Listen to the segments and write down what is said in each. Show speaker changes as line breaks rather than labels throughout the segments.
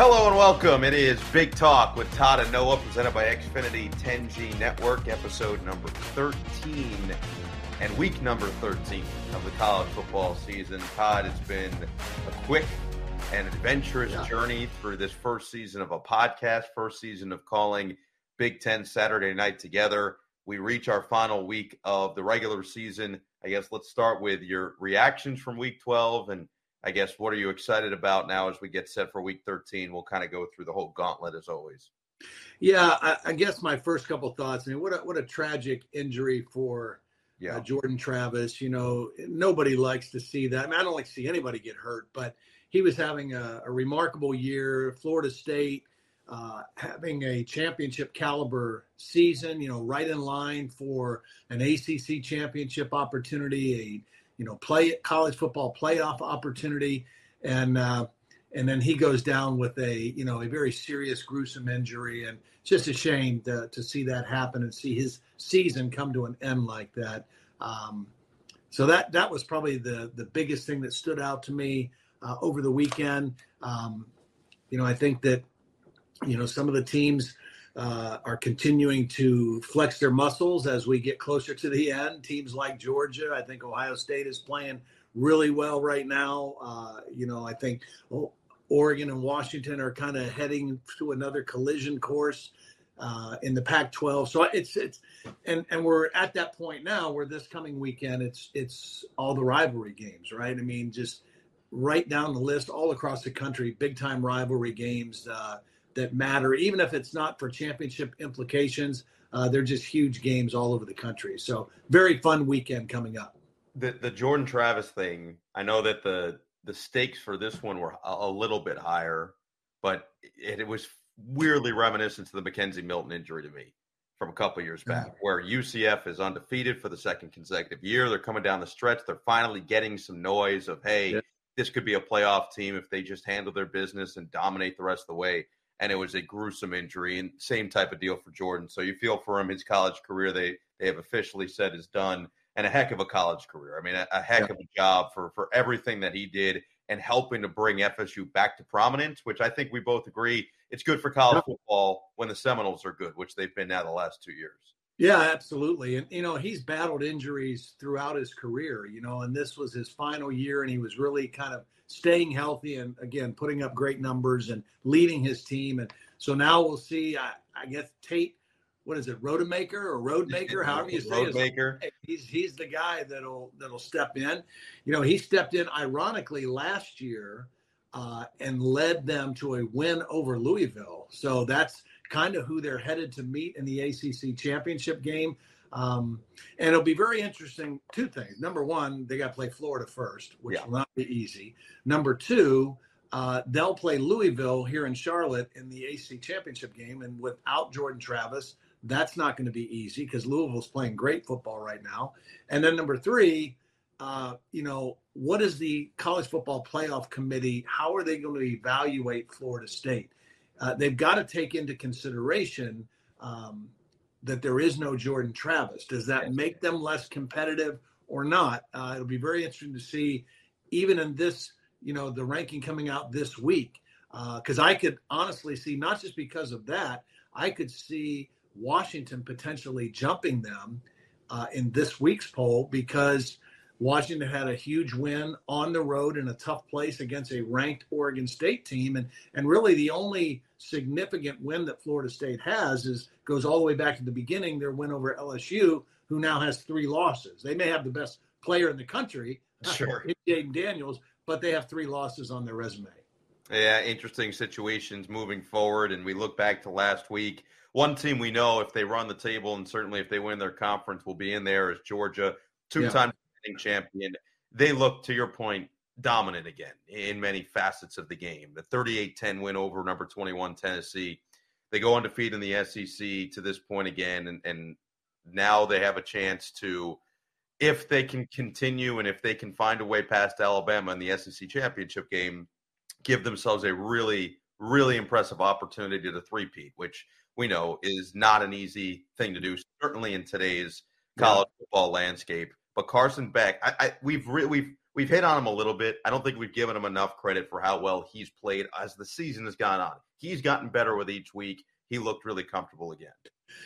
Hello and welcome. It is Big Talk with Todd and Noah, presented by Xfinity 10G Network, episode number 13 and week number 13 of the college football season. Todd, it's been a quick and adventurous yeah. journey through this first season of a podcast, first season of calling Big Ten Saturday night together. We reach our final week of the regular season. I guess let's start with your reactions from week 12 and I guess what are you excited about now as we get set for week 13? We'll kind of go through the whole gauntlet as always.
Yeah, I, I guess my first couple thoughts. I mean, what a, what a tragic injury for uh, yeah. uh, Jordan Travis. You know, nobody likes to see that. I, mean, I don't like to see anybody get hurt, but he was having a, a remarkable year. Florida State uh, having a championship caliber season. You know, right in line for an ACC championship opportunity. A you know, play college football playoff opportunity, and uh, and then he goes down with a you know a very serious, gruesome injury, and it's just a shame to, to see that happen and see his season come to an end like that. Um, so that that was probably the the biggest thing that stood out to me uh, over the weekend. Um, you know, I think that you know some of the teams uh, are continuing to flex their muscles as we get closer to the end. Teams like Georgia, I think Ohio State is playing really well right now. Uh, you know, I think Oregon and Washington are kind of heading to another collision course uh, in the Pac-12. So it's it's and and we're at that point now where this coming weekend it's it's all the rivalry games, right? I mean, just right down the list all across the country, big time rivalry games. Uh, that matter, even if it's not for championship implications. Uh, they're just huge games all over the country. So very fun weekend coming up.
The the Jordan Travis thing. I know that the the stakes for this one were a, a little bit higher, but it, it, was weirdly reminiscent to the McKenzie Milton injury to me from a couple years back, yeah. where UCF is undefeated for the second consecutive year. They're coming down the stretch. They're finally getting some noise of hey. Yeah. This could be a playoff team if they just handle their business and dominate the rest of the way and it was a gruesome injury and same type of deal for Jordan. So you feel for him, his college career they they have officially said is done, and a heck of a college career. I mean, a, a heck yeah. of a job for for everything that he did and helping to bring FSU back to prominence, which I think we both agree it's good for college yeah. football when the Seminoles are good, which they've been now the last two years.
Yeah, absolutely. And, you know, he's battled injuries throughout his career, you know, and this was his final year, and he was really kind of staying healthy and, again, putting up great numbers and leading his team. And so now we'll see, I, I guess, Tate, what is it, Rodemaker or Roadmaker, however you say
Roadmaker.
it. He's, he's the guy that'll, that'll step in. You know, he stepped in, ironically, last year uh, and led them to a win over Louisville. So that's kind of who they're headed to meet in the ACC championship game. Um, and it'll be very interesting. Two things. Number one, they got to play Florida first, which yeah. will not be easy. Number two, uh, they'll play Louisville here in Charlotte in the ACC championship game. And without Jordan Travis, that's not going to be easy because Louisville's playing great football right now. And then number three, uh, you know, what is the college football playoff committee? How are they going to evaluate Florida State? Uh, they've got to take into consideration um, that there is no Jordan Travis. Does that make them less competitive or not? Uh, it'll be very interesting to see, even in this, you know, the ranking coming out this week, because uh, I could honestly see, not just because of that, I could see Washington potentially jumping them uh, in this week's poll because Washington had a huge win on the road in a tough place against a ranked Oregon State team, and and really the only significant win that Florida State has is goes all the way back to the beginning. Their win over LSU, who now has three losses. They may have the best player in the country,
sure,
Jayden Daniels, but they have three losses on their resume.
Yeah, interesting situations moving forward, and we look back to last week. One team we know if they run the table, and certainly if they win their conference, will be in there is Georgia, two-time yeah. champion. They look, to your point, dominant again in many facets of the game. The 38-10 win over number 21 Tennessee. They go undefeated in the SEC to this point again, and, and now they have a chance to, if they can continue and if they can find a way past Alabama in the SEC championship game, give themselves a really, really impressive opportunity to three-peat, which we know is not an easy thing to do, certainly in today's college football landscape. But Carson Beck, I, I, we've re- we've we've hit on him a little bit. I don't think we've given him enough credit for how well he's played as the season has gone on. He's gotten better with each week. He looked really comfortable again.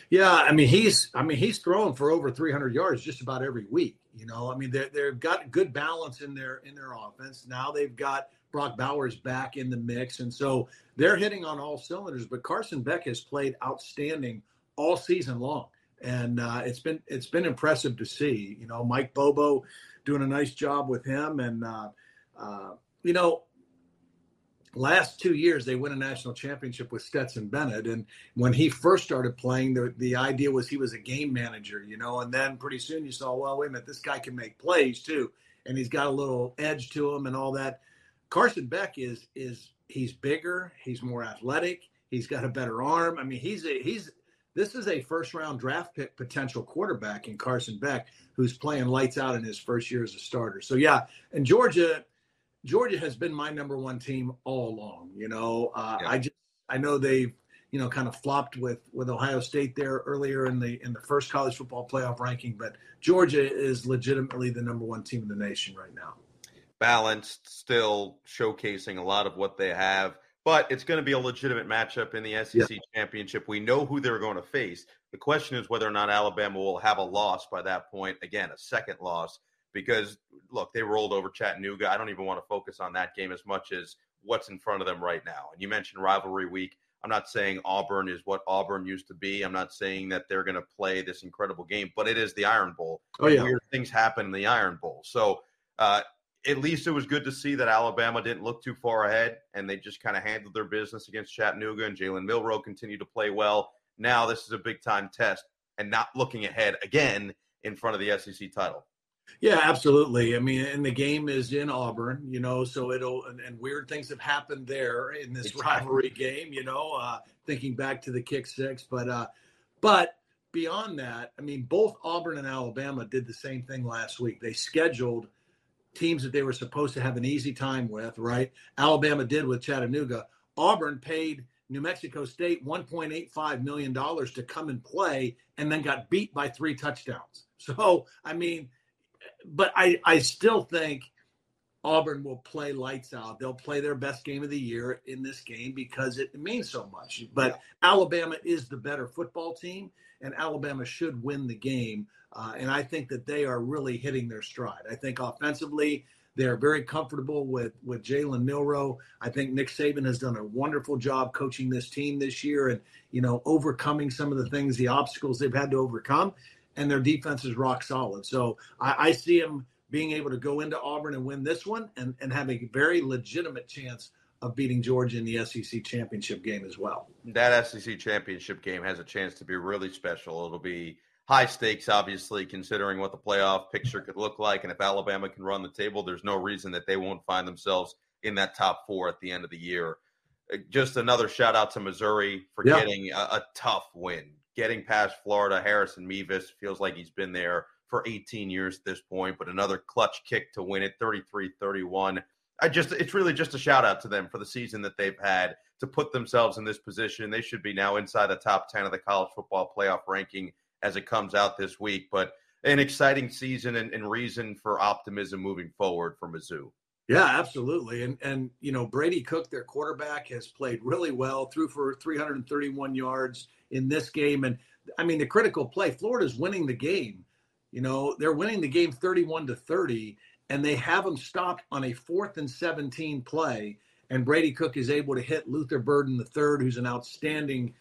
Yeah, I mean he's I mean he's throwing for over 300 yards just about every week. You know, I mean they they've got good balance in their in their offense. Now they've got Brock Bowers back in the mix, and so they're hitting on all cylinders. But Carson Beck has played outstanding all season long, and uh, it's been it's been impressive to see. You know, Mike Bobo doing a nice job with him, and uh, uh, you know, last two years they win a national championship with Stetson Bennett. And when he first started playing, the, the idea was he was a game manager, you know, and then pretty soon you saw, well, wait a minute, this guy can make plays too. And he's got a little edge to him and all that. Carson Beck is is he's bigger, he's more athletic, he's got a better arm. I mean, he's a he's this is a first round draft pick potential quarterback in Carson Beck who's playing lights out in his first year as a starter. So yeah, and Georgia Georgia has been my number one team all along. You know, uh, yeah. I just I know they've you know kind of flopped with with Ohio State there earlier in the in the first college football playoff ranking, but Georgia is legitimately the number one team in the nation right now.
Balanced, still showcasing a lot of what they have, but it's going to be a legitimate matchup in the SEC yeah. championship. We know who they're going to face. The question is whether or not Alabama will have a loss by that point. Again, a second loss because look, they rolled over Chattanooga. I don't even want to focus on that game as much as what's in front of them right now. And you mentioned rivalry week. I'm not saying Auburn is what Auburn used to be. I'm not saying that they're going to play this incredible game, but it is the Iron Bowl.
Oh yeah,
weird things happen in the Iron Bowl. So uh, at least it was good to see that Alabama didn't look too far ahead and they just kind of handled their business against Chattanooga and Jalen Milroe continued to play well. Now this is a big time test and not looking ahead again in front of the SEC title.
Yeah, absolutely. I mean, and the game is in Auburn, you know, so it'll and, and weird things have happened there in this exactly. rivalry game, you know, uh, thinking back to the kick six, but uh, but beyond that, I mean, both Auburn and Alabama did the same thing last week. They scheduled teams that they were supposed to have an easy time with, right? Alabama did with Chattanooga. Auburn paid New Mexico State $1.85 million to come and play and then got beat by three touchdowns. So, I mean, but I, I still think Auburn will play lights out. They'll play their best game of the year in this game because it means so much. But yeah. Alabama is the better football team, and Alabama should win the game. Uh, and I think that they are really hitting their stride. I think offensively, they're very comfortable with with Jalen Milroe. I think Nick Saban has done a wonderful job coaching this team this year, and you know overcoming some of the things, the obstacles they've had to overcome and their defense is rock solid. So I, I see them being able to go into Auburn and win this one and, and have a very legitimate chance of beating Georgia in the SEC championship game as well.
That SEC championship game has a chance to be really special. It'll be high stakes, obviously, considering what the playoff picture could look like. And if Alabama can run the table, there's no reason that they won't find themselves in that top four at the end of the year. Uh, just another shout out to Missouri for yeah. getting a, a tough win getting past Florida. Harrison Mevis feels like he's been there for 18 years at this point, but another clutch kick to win it 33 31. I just, it's really just a shout out to them for the season that they've had to put themselves in this position. They should be now inside the top 10 of the college football playoff ranking as it comes out this week. But an exciting season and, and reason for optimism moving forward for Mizzou.
Yeah, absolutely. And and you know, Brady Cook, their quarterback, has played really well, threw for 331 yards in this game. And I mean, the critical play, Florida's winning the game. You know, they're winning the game 31 to 30, and they have them stopped on a fourth and 17 play. And Brady Cook is able to hit Luther Burden the third, who's an outstanding,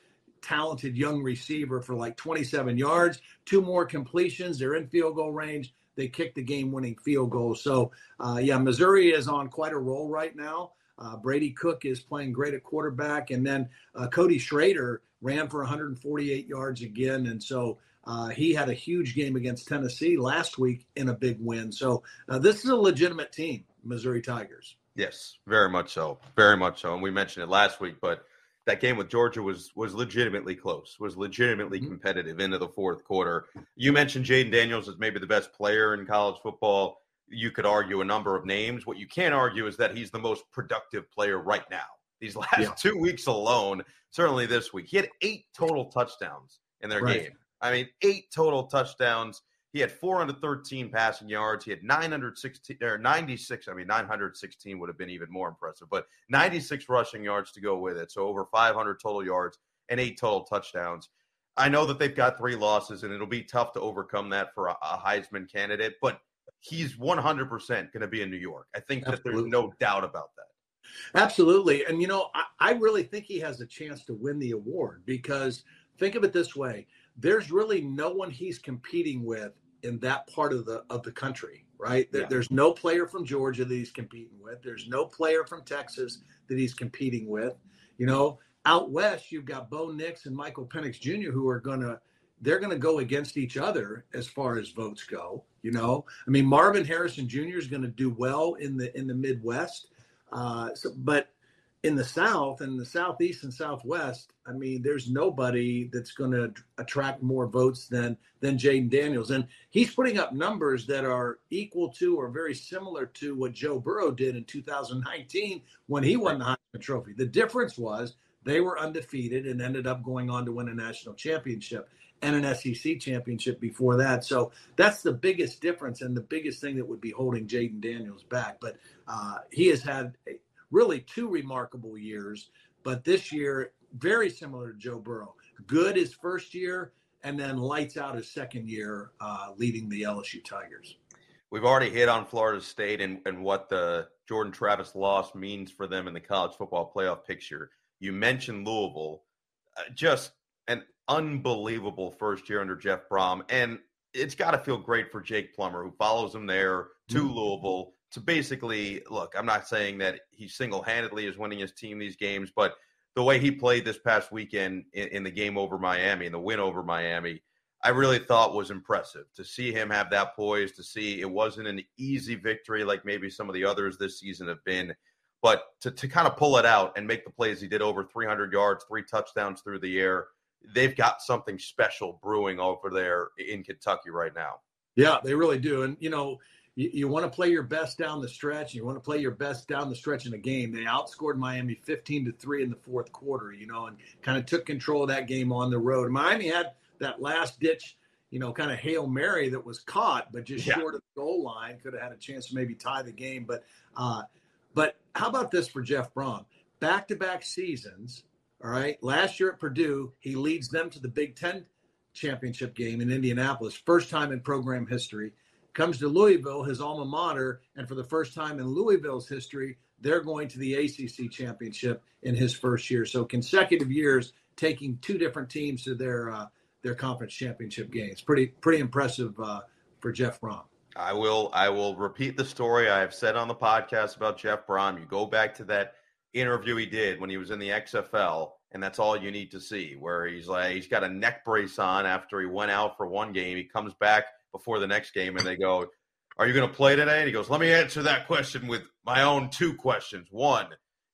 talented young receiver, for like 27 yards. Two more completions. They're in field goal range. They kick the game winning field goal. So, uh, yeah, Missouri is on quite a roll right now. Uh, Brady Cook is playing great at quarterback. And then uh, Cody Schrader ran for 148 yards again. And so uh, he had a huge game against Tennessee last week in a big win. So uh, this is a legitimate team, Missouri Tigers.
Yes, very much so. Very much so. And we mentioned it last week, but that game with Georgia was was legitimately close, was legitimately mm-hmm. competitive into the fourth quarter. You mentioned Jayden Daniels as maybe the best player in college football. You could argue a number of names. What you can't argue is that he's the most productive player right now. These last yeah. two weeks alone, certainly this week, he had eight total touchdowns in their right. game. I mean, eight total touchdowns. He had 413 passing yards. He had 916 or 96. I mean, 916 would have been even more impressive, but 96 rushing yards to go with it. So over 500 total yards and eight total touchdowns. I know that they've got three losses, and it'll be tough to overcome that for a, a Heisman candidate, but he's 100% going to be in New York. I think Absolutely. that there's no doubt about that.
Absolutely. And, you know, I, I really think he has a chance to win the award because think of it this way there's really no one he's competing with in that part of the of the country, right? Yeah. There's no player from Georgia that he's competing with. There's no player from Texas that he's competing with. You know, out west you've got Bo Nix and Michael Penix Jr. who are gonna they're gonna go against each other as far as votes go. You know, I mean Marvin Harrison Jr. is gonna do well in the in the Midwest. Uh, so, but in the South and the Southeast and Southwest, I mean, there's nobody that's going to attract more votes than than Jayden Daniels, and he's putting up numbers that are equal to or very similar to what Joe Burrow did in 2019 when he won the Heisman Trophy. The difference was they were undefeated and ended up going on to win a national championship and an SEC championship before that. So that's the biggest difference and the biggest thing that would be holding Jayden Daniels back. But uh, he has had really two remarkable years. But this year, very similar to Joe Burrow. Good his first year, and then lights out his second year uh, leading the LSU Tigers.
We've already hit on Florida State and, and what the Jordan Travis loss means for them in the college football playoff picture. You mentioned Louisville, uh, just an unbelievable first year under Jeff Brohm, And it's got to feel great for Jake Plummer, who follows him there to mm-hmm. Louisville to basically look. I'm not saying that he single handedly is winning his team these games, but the way he played this past weekend in, in the game over Miami and the win over Miami, I really thought was impressive to see him have that poise, to see it wasn't an easy victory like maybe some of the others this season have been, but to, to kind of pull it out and make the plays he did over 300 yards, three touchdowns through the air. They've got something special brewing over there in Kentucky right now.
Yeah, they really do. And, you know, you, you want to play your best down the stretch. You want to play your best down the stretch in a game. They outscored Miami 15 to 3 in the fourth quarter, you know, and kind of took control of that game on the road. Miami had that last ditch, you know, kind of Hail Mary that was caught, but just yeah. short of the goal line. Could have had a chance to maybe tie the game. But, uh, but how about this for Jeff Brohm? Back to back seasons. All right. Last year at Purdue, he leads them to the Big Ten championship game in Indianapolis, first time in program history comes to Louisville, his alma mater, and for the first time in Louisville's history, they're going to the ACC championship in his first year. So consecutive years taking two different teams to their uh, their conference championship games. Pretty pretty impressive uh, for Jeff Brohm.
I will I will repeat the story I have said on the podcast about Jeff Brohm. You go back to that interview he did when he was in the XFL, and that's all you need to see. Where he's like he's got a neck brace on after he went out for one game. He comes back before the next game and they go, Are you going to play today? And he goes, Let me answer that question with my own two questions. One,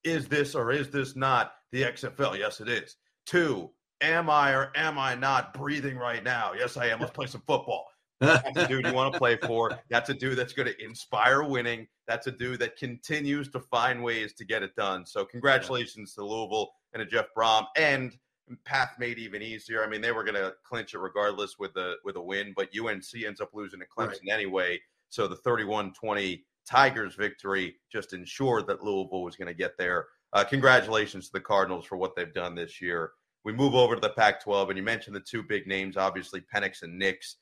is this or is this not the XFL? Yes, it is. Two, am I or am I not breathing right now? Yes, I am. Let's play some football. That's a dude you want to play for. That's a dude that's going to inspire winning. That's a dude that continues to find ways to get it done. So, congratulations to Louisville and to Jeff Brohm And path made even easier. I mean, they were going to clinch it regardless with the with a win, but UNC ends up losing to Clemson right. anyway. So the 31-20 Tigers victory just ensured that Louisville was going to get there. Uh, congratulations to the Cardinals for what they've done this year. We move over to the Pac-12, and you mentioned the two big names, obviously Penix and Nix.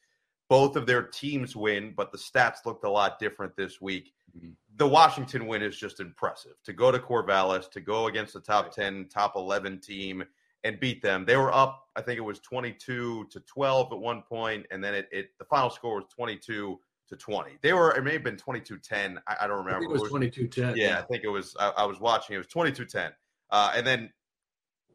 both of their teams win, but the stats looked a lot different this week.
Mm-hmm.
The Washington win is just impressive. To go to Corvallis, to go against the top 10, top 11 team and beat them. They were up, I think it was 22 to 12 at one point, and then it, it the final score was 22 to 20. They were, it may have been 22 10. I, I, don't remember.
it was, was 22 10.
Yeah, yeah, I think it was, I, I was watching, it was 22 10. Uh, and then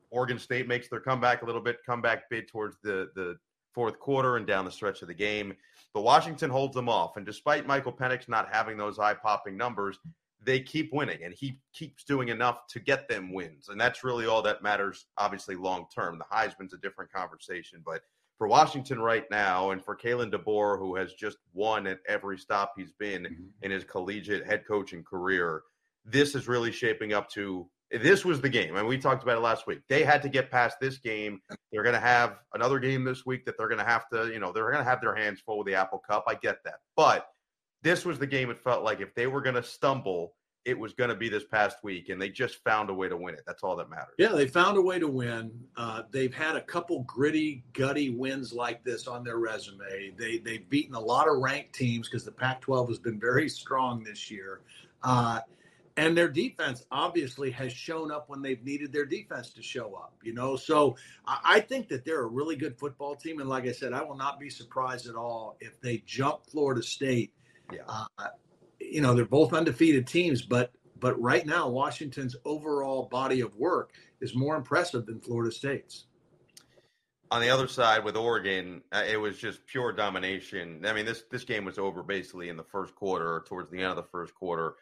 Oregon State makes their comeback a little bit, comeback bid towards the, the fourth quarter and down the stretch of the game. But Washington holds them off. And despite Michael Penix not having those eye popping numbers, they keep winning and he keeps doing enough to get them wins. And that's really all that matters, obviously, long term. The Heisman's a different conversation. But for Washington right now, and for Kalen DeBoer, who has just won at every stop he's been mm-hmm. in his collegiate head coaching career, this is really shaping up to this was the game, and we talked about it last week. They had to get past this game. They're going to have another game this week that they're going to have to, you know, they're going to have their hands full with the Apple Cup. I get that, but this was the game. It felt like if they were going to stumble, it was going to be this past week, and they just found a way to win it. That's all that matters.
Yeah, they found a way to win. Uh, they've had a couple gritty, gutty wins like this on their resume. They they've beaten a lot of ranked teams because the Pac-12 has been very strong this year. Uh, and their defense obviously has shown up when they've needed their defense to show up you know so i think that they're a really good football team and like i said i will not be surprised at all if they jump florida state yeah. Uh, you know they're both undefeated teams but but right now washington's overall body of work is more impressive than florida state's
on the other side with Oregon, uh, it was just pure domination. I mean, this this game was over basically in the first quarter, or towards the end of the first quarter.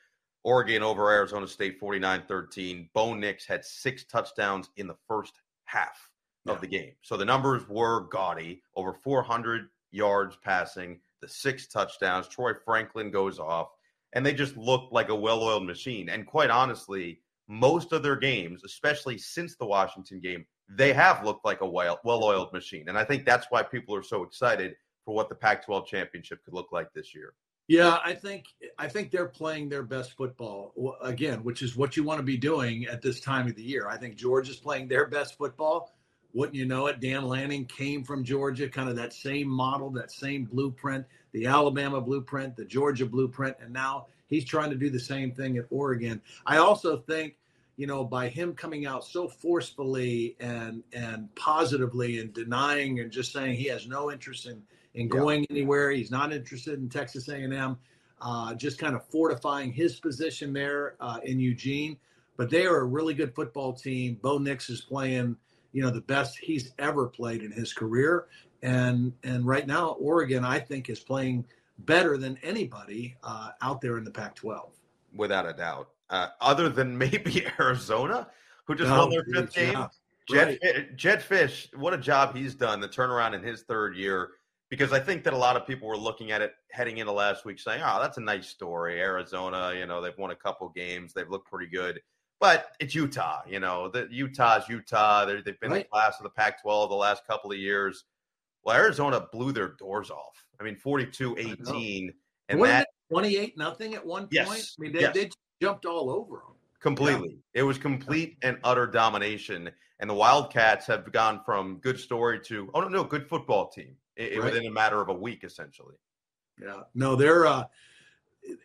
Oregon over Arizona State 49 13. Bo Nix had six touchdowns in the first half of yeah. the game. So the numbers were gaudy over 400 yards passing, the six touchdowns. Troy Franklin goes off, and they just looked like a well oiled machine. And quite honestly, most of their games, especially since the Washington game, they have looked like a well oiled machine. And I think that's why people are so excited for what the Pac 12 championship could look like this year.
Yeah, I think I think they're playing their best football again, which is what you want to be doing at this time of the year. I think George is playing their best football. Wouldn't you know it? Dan Lanning came from Georgia, kind of that same model, that same blueprint, the Alabama blueprint, the Georgia blueprint, and now he's trying to do the same thing at Oregon. I also think, you know, by him coming out so forcefully and and positively and denying and just saying he has no interest in in going yeah. anywhere. He's not interested in Texas A&M. Uh, just kind of fortifying his position there uh, in Eugene. But they are a really good football team. Bo Nix is playing, you know, the best he's ever played in his career. And and right now, Oregon, I think, is playing better than anybody uh, out there in the Pac-12.
Without a doubt. Uh, other than maybe Arizona, who just won their fifth game. Yeah. Jedd, right. Jedd Fisch, what a job he's done. The turnaround in his third year because I think that a lot of people were looking at it heading into last week saying, oh, that's a nice story. Arizona, you know, they've won a couple games, they've looked pretty good. But it's Utah, you know, the Utah's Utah. they have been right. the class of the Pac 12 the last couple of years. Well, Arizona blew their doors off. I mean, 42 18.
And that 28 nothing at one point. Yes, I mean, they, yes. they jumped all over them.
Completely. Yeah. It was complete and utter domination. And the Wildcats have gone from good story to, oh, no, no, good football team right. within a matter of a week, essentially.
Yeah, no, they're. Uh,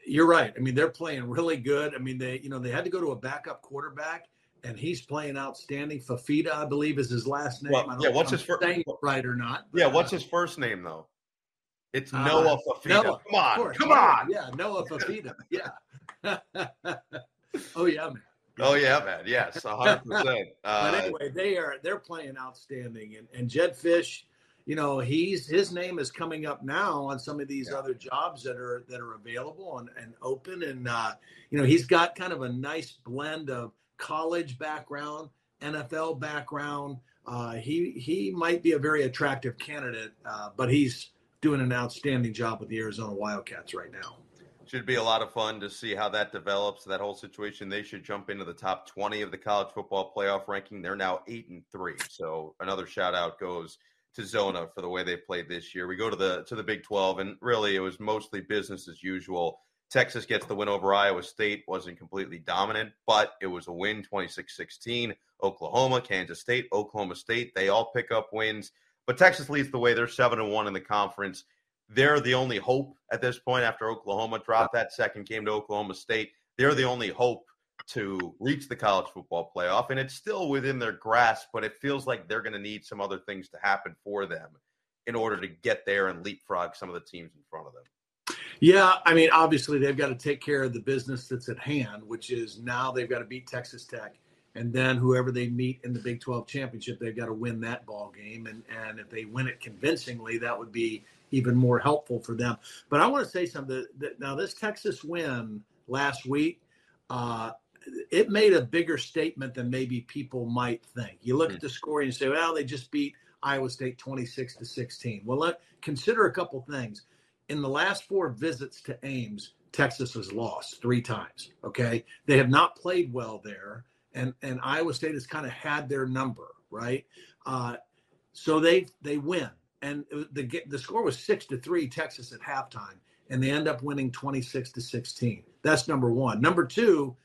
you're right. I mean, they're playing really good. I mean, they you know they had to go to a backup quarterback, and he's playing outstanding. Fifita, I believe, is his last name.
Well, yeah, what's his first? name?
Right or not?
But, yeah, what's uh, his first name though? It's uh, Noah Fifita. Noah, come on, course, come
on. Yeah, Noah Fifita. Yeah. oh yeah, man.
Oh yeah, man. Yes, hundred percent.
Uh, but anyway, they are they're playing outstanding, and and Jedd Fisch you know he's his name is coming up now on some of these yeah. other jobs that are that are available and, and open and uh, you know he's got kind of a nice blend of college background nfl background. Uh, he he might be a very attractive candidate uh, but he's doing an outstanding job with the arizona wildcats right now.
Should be a lot of fun to see how that develops that whole situation. They should jump into the top 20 of the college football playoff ranking. They're now eight and three. So another shout out goes to Zona for the way they played this year. We go to the to the Big 12 and really it was mostly business as usual. Texas gets the win over Iowa State, wasn't completely dominant, but it was a win 26-16. Oklahoma, Kansas State, Oklahoma State, they all pick up wins. But Texas leads the way. They're 7 and 1 in the conference. they're the only hope at this point after Oklahoma dropped that second game to Oklahoma State. They're the only hope to reach the college football playoff. And it's still within their grasp, but it feels like they're going to need some other things to happen for them in order to get there and leapfrog some of the teams in front of them.
Yeah, I mean, obviously they've got to take care of the business that's at hand, which is now they've got to beat Texas Tech, and then whoever they meet in the Big 12 championship, they've got to win that ball game, and and if they win it convincingly, that would be even more helpful for them. But I want to say something. That, that now this Texas win last week, uh, it made a bigger statement than maybe people might think. You look mm-hmm. at the score and you say, well, they just beat Iowa State 26 to 16. Well, let consider a couple things in the last four visits to Ames, Texas has lost three times. Okay. They have not played well there. And, and Iowa State has kind of had their number, right? Uh, so they they win. And the the score was six to three, Texas at halftime, and they end up winning 26 to 16. That's number one. Number two,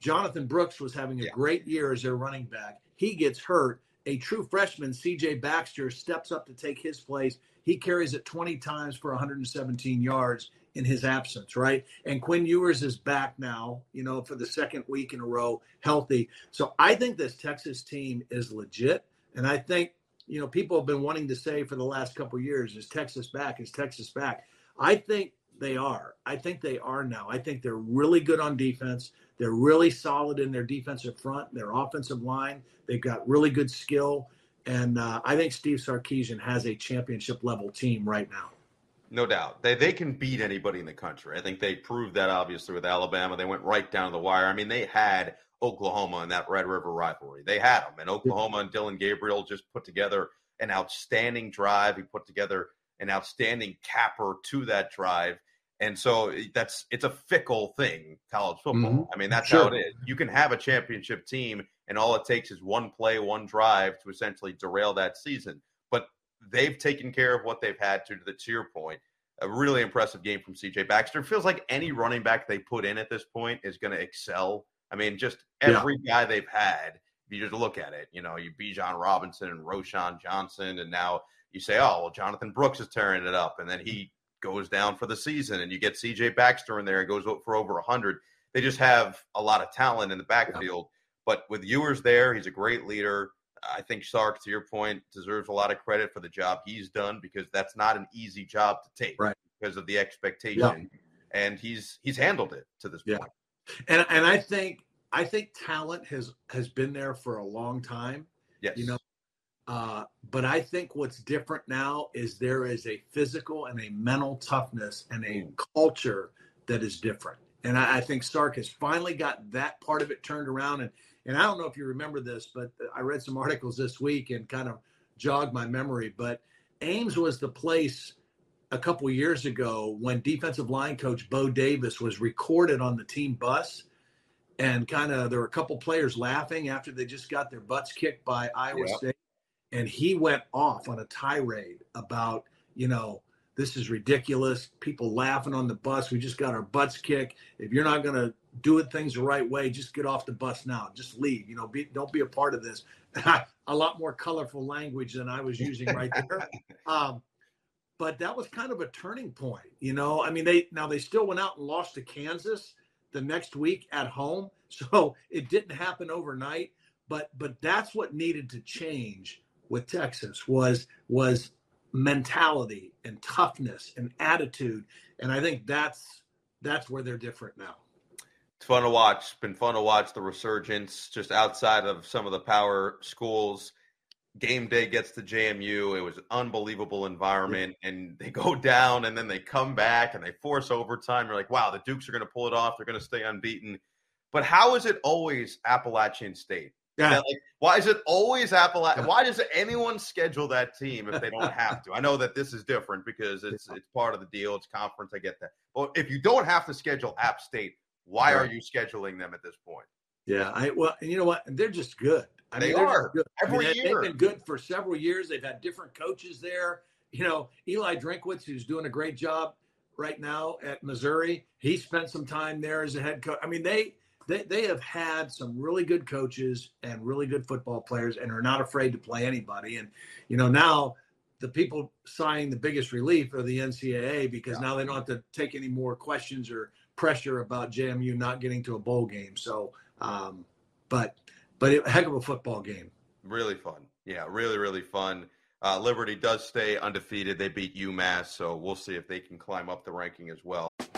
Jonathan Brooks was having a yeah. great year as their running back. He gets hurt. A true freshman, CJ Baxter, steps up to take his place. He carries it 20 times for 117 yards in his absence, right? And Quinn Ewers is back now, you know, for the second week in a row, healthy. So I think this Texas team is legit. And I think, you know, people have been wanting to say for the last couple years, is Texas back? Is Texas back? I think they are. I think they are now. I think they're really good on defense. They're really solid in their defensive front, their offensive line. They've got really good skill. And uh, I think Steve Sarkisian has a championship level team right now.
No doubt. They they can beat anybody in the country. I think they proved that obviously with Alabama. They went right down to the wire. I mean, they had Oklahoma in that Red River rivalry. They had them. And Oklahoma and Dillon Gabriel just put together an outstanding drive. He put together an outstanding capper to that drive. And so that's it's a fickle thing, college football. Mm-hmm. I mean, that's sure. how it is. You can have a championship team and all it takes is one play, one drive to essentially derail that season. But they've taken care of what they've had to. To, the, to your point, a really impressive game from C.J. Baxter. It feels like any running back they put in at this point is going to excel. I mean, just every yeah. guy they've had. If you just look at it, you know, you Bijan Robinson and Roschon Johnson, and now you say, oh, well, Jonathan Brooks is tearing it up, and then he goes down for the season, and you get C.J. Baxter in there and goes for over hundred. They just have a lot of talent in the backfield. But with Ewers there, he's a great leader. I think Sark, to your point, deserves a lot of credit for the job he's done because that's not an easy job to take
right.
because of the expectation. Yeah. And he's he's handled it to this
yeah.
point.
And and I think I think talent has has been there for a long time.
Yes.
You know, uh, but I think what's different now is there is a physical and a mental toughness and a mm. culture that is different. And I, I, think Sark has finally got that part of it turned around. And and I don't know if you remember this, but I read some articles this week and kind of jogged my memory. But Ames was the place a couple years ago when defensive line coach Bo Davis was recorded on the team bus. And kind of there were a couple players laughing after they just got their butts kicked by Iowa yep. State. And he went off on a tirade about, you know, this is ridiculous. People laughing on the bus. We just got our butts kicked. If you're not going to do it things the right way, just get off the bus now. Just leave. You know, be, don't be a part of this. a lot more colorful language than I was using right there. Um, but that was kind of a turning point. You know, I mean, they now they still went out and lost to Kansas the next week at home, so it didn't happen overnight. But but that's what needed to change with Texas was was mentality and toughness and attitude, and I think that's that's where they're different now.
It's fun to watch. It's been fun to watch the resurgence just outside of some of the power schools. Game day gets to JMU. It was an unbelievable environment, and they go down, and then they come back, and they force overtime. You're like, wow, the Dukes are going to pull it off. They're going to stay unbeaten. But how is it always Appalachian State? Yeah. Like, why is it always Appalachian? Why does anyone schedule that team if they don't have to? I know that this is different because it's it's part of the deal. It's conference. I get that. But if you don't have to schedule App State, why right. are you scheduling them at this point?
Yeah, I well, and you know what? They're just good.
I they mean, are good. every
I
mean, year.
They've been good for several years. They've had different coaches there. You know, Eli Drinkwitz, who's doing a great job right now at Missouri. He spent some time there as a head coach. I mean, they they they have had some really good coaches and really good football players, and are not afraid to play anybody. And you know, now the people signing the biggest relief are the NCAA because yeah. now they don't have to take any more questions or pressure about JMU not getting to a bowl game. So, um, but but a heck of a football game.
Really fun. Yeah, really really fun. Uh, Liberty does stay undefeated. They beat UMass, so we'll see if they can climb up the ranking as well.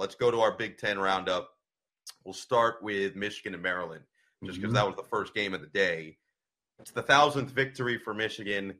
Let's go to our Big Ten roundup. We'll start with Michigan and Maryland, just because mm-hmm. that was the first game of the day. It's the thousandth victory for Michigan.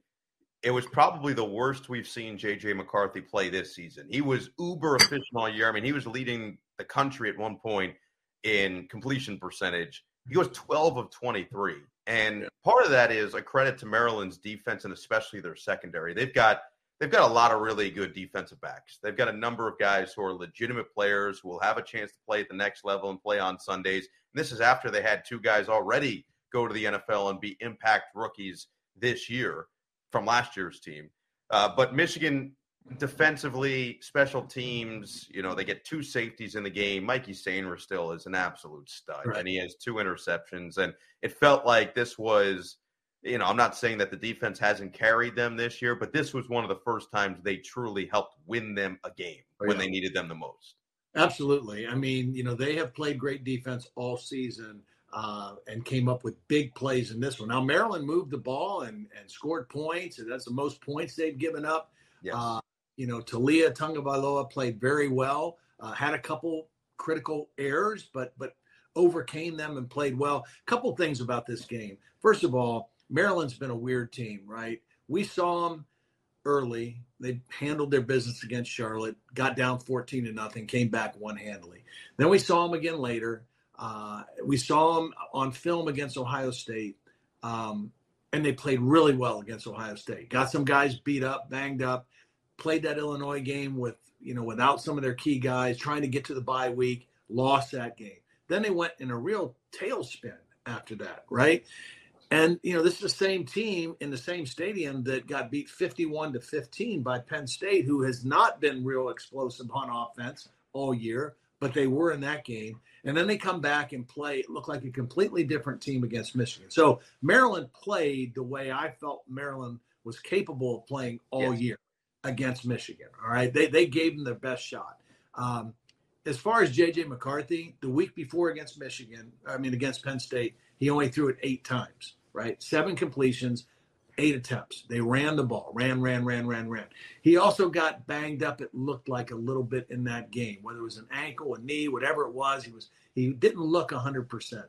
It was probably the worst we've seen JJ McCarthy play this season. He was uber efficient all year. I mean, he was leading the country at one point in completion percentage. He was 12 of 23. And part of that is a credit to Maryland's defense and especially their secondary. They've got they've got a lot of really good defensive backs. They've got a number of guys who are legitimate players who will have a chance to play at the next level and play on Sundays. And this is after they had two guys already go to the NFL and be impact rookies this year from last year's team. Uh, but Michigan defensively, special teams, you know, they get two safeties in the game. Mike Sainristil is an absolute stud, right. and he has two interceptions. And it felt like this was – you know, I'm not saying that the defense hasn't carried them this year, but this was one of the first times they truly helped win them a game oh, when they needed them the most.
Absolutely. I mean, you know, they have played great defense all season uh, and came up with big plays in this one. Now, Maryland moved the ball and, and scored points, and that's the most points they've given up. Yes. Uh, you know, Taulia Tagovailoa played very well, uh, had a couple critical errors, but but overcame them and played well. A couple things about this game. First of all, Maryland's been a weird team, right? We saw them early. They handled their business against Charlotte, got down 14 to nothing, came back won handily. Then we saw them again later. Uh, we saw them on film against Ohio State, um, and they played really well against Ohio State. Got some guys beat up, banged up. Played that Illinois game with you know without some of their key guys, trying to get to the bye week. Lost that game. Then they went in a real tailspin after that, right? And you know, this is the same team in the same stadium that got beat 51 to 15 by Penn State, who has not been real explosive on offense all year, but they were in that game. And then they come back and play, it looked like a completely different team against Michigan. So Maryland played the way I felt Maryland was capable of playing all yes. year against Michigan. All right. They they gave them their best shot. Um, as far as JJ McCarthy, the week before against Michigan, I mean against Penn State, he only threw it eight times right? Seven completions, eight attempts. They ran the ball, ran, ran, ran, ran, ran. He also got banged up. It looked like a little bit in that game, whether it was an ankle, a knee, whatever it was. He was he didn't look hundred percent.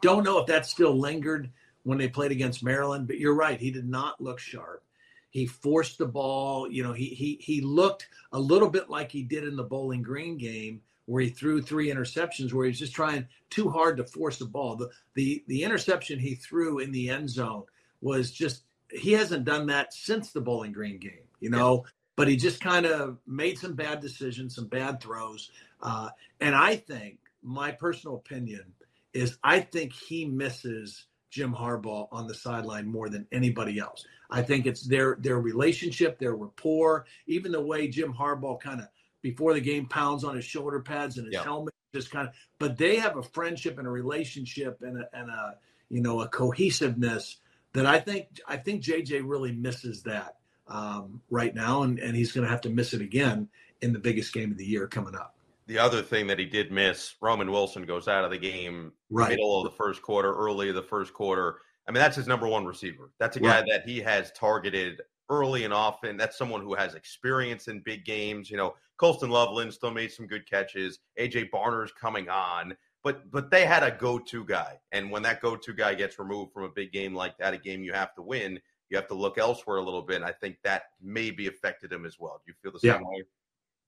Don't know if that still lingered when they played against Maryland, but you're right. He did not look sharp. He forced the ball. You know, he he he looked a little bit like he did in the Bowling Green game where he threw three interceptions where he's just trying too hard to force the ball. The the the interception he threw in the end zone was just he hasn't done that since the Bowling Green game, you know. Yeah. But he just kind of made some bad decisions, some bad throws, uh, and I think my personal opinion is I think he misses Jim Harbaugh on the sideline more than anybody else. I think it's their their relationship, their rapport, even the way Jim Harbaugh kind of before the game pounds on his shoulder pads and his helmet just kind of but they have a friendship and a relationship and a, and a you know a cohesiveness that I think I think JJ really misses that um, right now, and, and he's going to have to miss it again in the biggest game of the year coming up.
The other thing that he did miss, Roman Wilson goes out of the game right. middle of the first quarter, early of the first quarter. I mean, that's his number one receiver. That's a guy right. that he has targeted early and often. That's someone who has experience in big games. You know, Colston Loveland still made some good catches. AJ Barner's coming on, but but they had a go-to guy, and when that go-to guy gets removed from a big game like that, a game you have to win, you have to look elsewhere a little bit. And I think that maybe affected him as well. Do you feel the same
yeah.
way?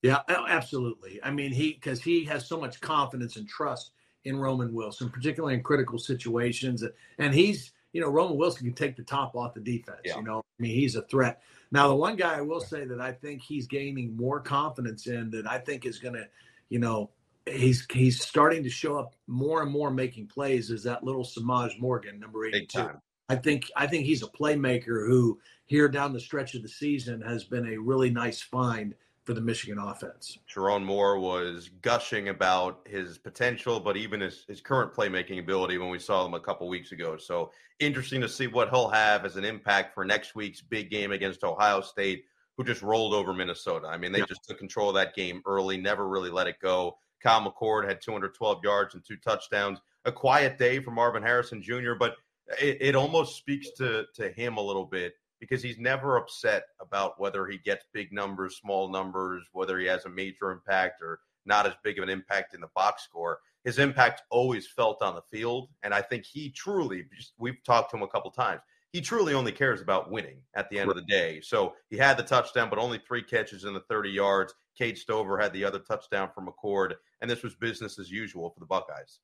Yeah, absolutely. I mean, he because he has so much confidence and trust in Roman Wilson, particularly in critical situations, and he's you know Roman Wilson can take the top off the defense. Yeah. You know, I mean, he's a threat. Now, the one guy I will say that I think he's gaining more confidence in that I think is going to, you know, he's he's starting to show up more and more making plays is that little Semaj Morgan, number 82. I think I think he's a playmaker who here down the stretch of the season has been a really nice find for the Michigan offense.
Sherrone Moore was gushing about his potential, but even his, his current playmaking ability when we saw him a couple weeks ago. So interesting to see what he'll have as an impact for next week's big game against Ohio State, who just rolled over Minnesota. I mean, they yeah. just took control of that game early, never really let it go. Kyle McCord had 212 yards and two touchdowns. A quiet day for Marvin Harrison Jr., but it, it almost speaks to to him a little bit because he's never upset about whether he gets big numbers, small numbers, whether he has a major impact or not as big of an impact in the box score. His impact always felt on the field, and I think he truly. We've talked to him a couple times. He truly only cares about winning at the end of the day. So he had the touchdown, but only three catches in the 30 yards. Cade Stover had the other touchdown from McCord, and this was business as usual for the Buckeyes.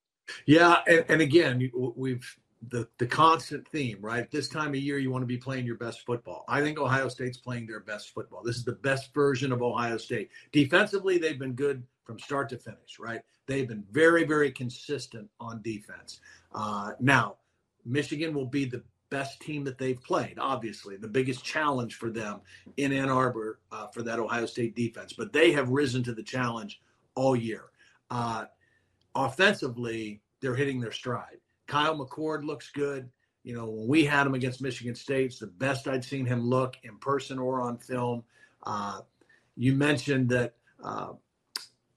Yeah, and, and again, we've the the constant theme, right? This time of year, you want to be playing your best football. I think Ohio State's playing their best football. This is the best version of Ohio State. Defensively, they've been good from start to finish, right? They've been very, very consistent on defense. Uh, now, Michigan will be the best team that they've played. Obviously, the biggest challenge for them in Ann Arbor uh, for that Ohio State defense, but they have risen to the challenge all year. Uh, offensively, they're hitting their stride Kyle McCord looks good. You know, when we had him against Michigan State, it's the best I'd seen him look in person or on film. Uh, you mentioned that uh,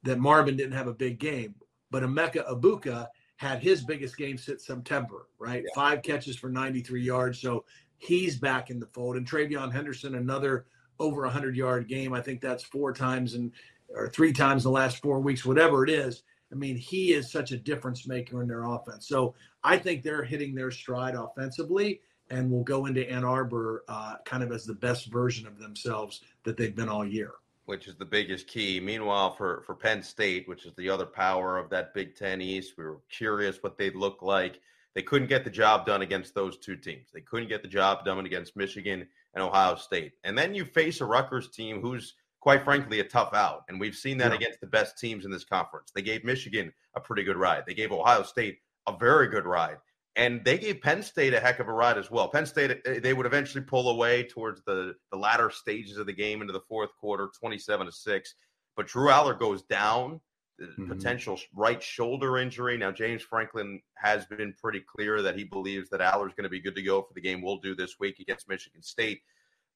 that Marvin didn't have a big game, but Emeka Egbuka had his biggest game since September, right? Yeah. Five catches for 93 yards. So he's back in the fold. And TreVeyon Henderson, another over 100 yard game. I think that's four times and or three times in the last four weeks, whatever it is. I mean, he is such a difference maker in their offense. So I think they're hitting their stride offensively and will go into Ann Arbor uh, kind of as the best version of themselves that they've been all year.
Which is the biggest key. Meanwhile, for, for Penn State, which is the other power of that Big Ten East, we were curious what they'd look like. They couldn't get the job done against those two teams. They couldn't get the job done against Michigan and Ohio State. And then you face a Rutgers team who's quite frankly, a tough out. And we've seen that yeah. against the best teams in this conference. They gave Michigan a pretty good ride, they gave Ohio State a very good ride. And they gave Penn State a heck of a ride as well. Penn State, eh, they would eventually pull away towards the, the latter stages of the game into the fourth quarter, 27 to 6. But Drew Allar goes down, mm-hmm. potential right shoulder injury. Now, James Franklin has been pretty clear that he believes that Allar's going to be good to go for the game we'll do this week against Michigan State.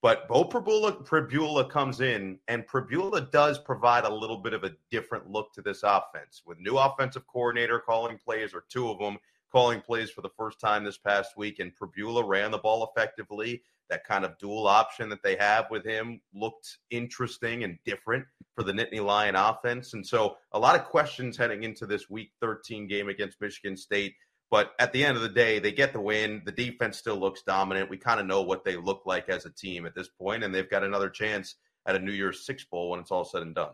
But Beau Pribula, Pribula comes in, and Pribula does provide a little bit of a different look to this offense with new offensive coordinator calling plays, or two of them calling plays for the first time this past week. And Pribula ran the ball effectively. That kind of dual option that they have with him looked interesting and different for the Nittany Lion offense. And so, a lot of questions heading into this Week 13 game against Michigan State. But at the end of the day, they get the win. The defense still looks dominant. We kind of know what they look like as a team at this point, and they've got another chance at a New Year's Six Bowl when it's all said and done.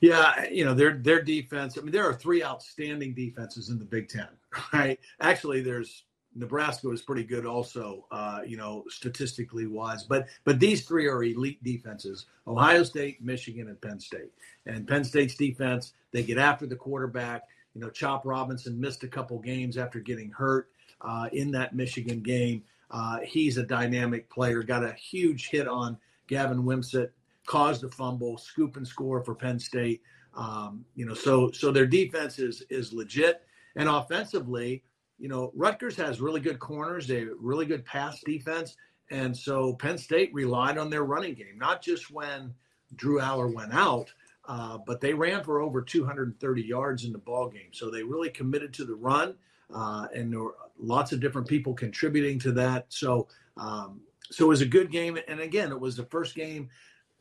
Yeah, you know their their defense. I mean, there are three outstanding defenses in the Big Ten, right? Actually, there's Nebraska is pretty good also, uh, you know, statistically wise. But but these three are elite defenses: Ohio State, Michigan, and Penn State. And Penn State's defense, they get after the quarterback. You know, Chop Robinson missed a couple games after getting hurt uh, in that Michigan game. Uh, he's a dynamic player. Got a huge hit on Gavin Wimsatt, caused a fumble, scoop and score for Penn State. Um, you know, so so their defense is is legit, and offensively, you know, Rutgers has really good corners, they really good pass defense. And so Penn State relied on their running game, not just when Drew Allar went out, uh, but they ran for over 230 yards in the ball game. So they really committed to the run, uh, and there were lots of different people contributing to that. So um, so it was a good game. And again, it was the first game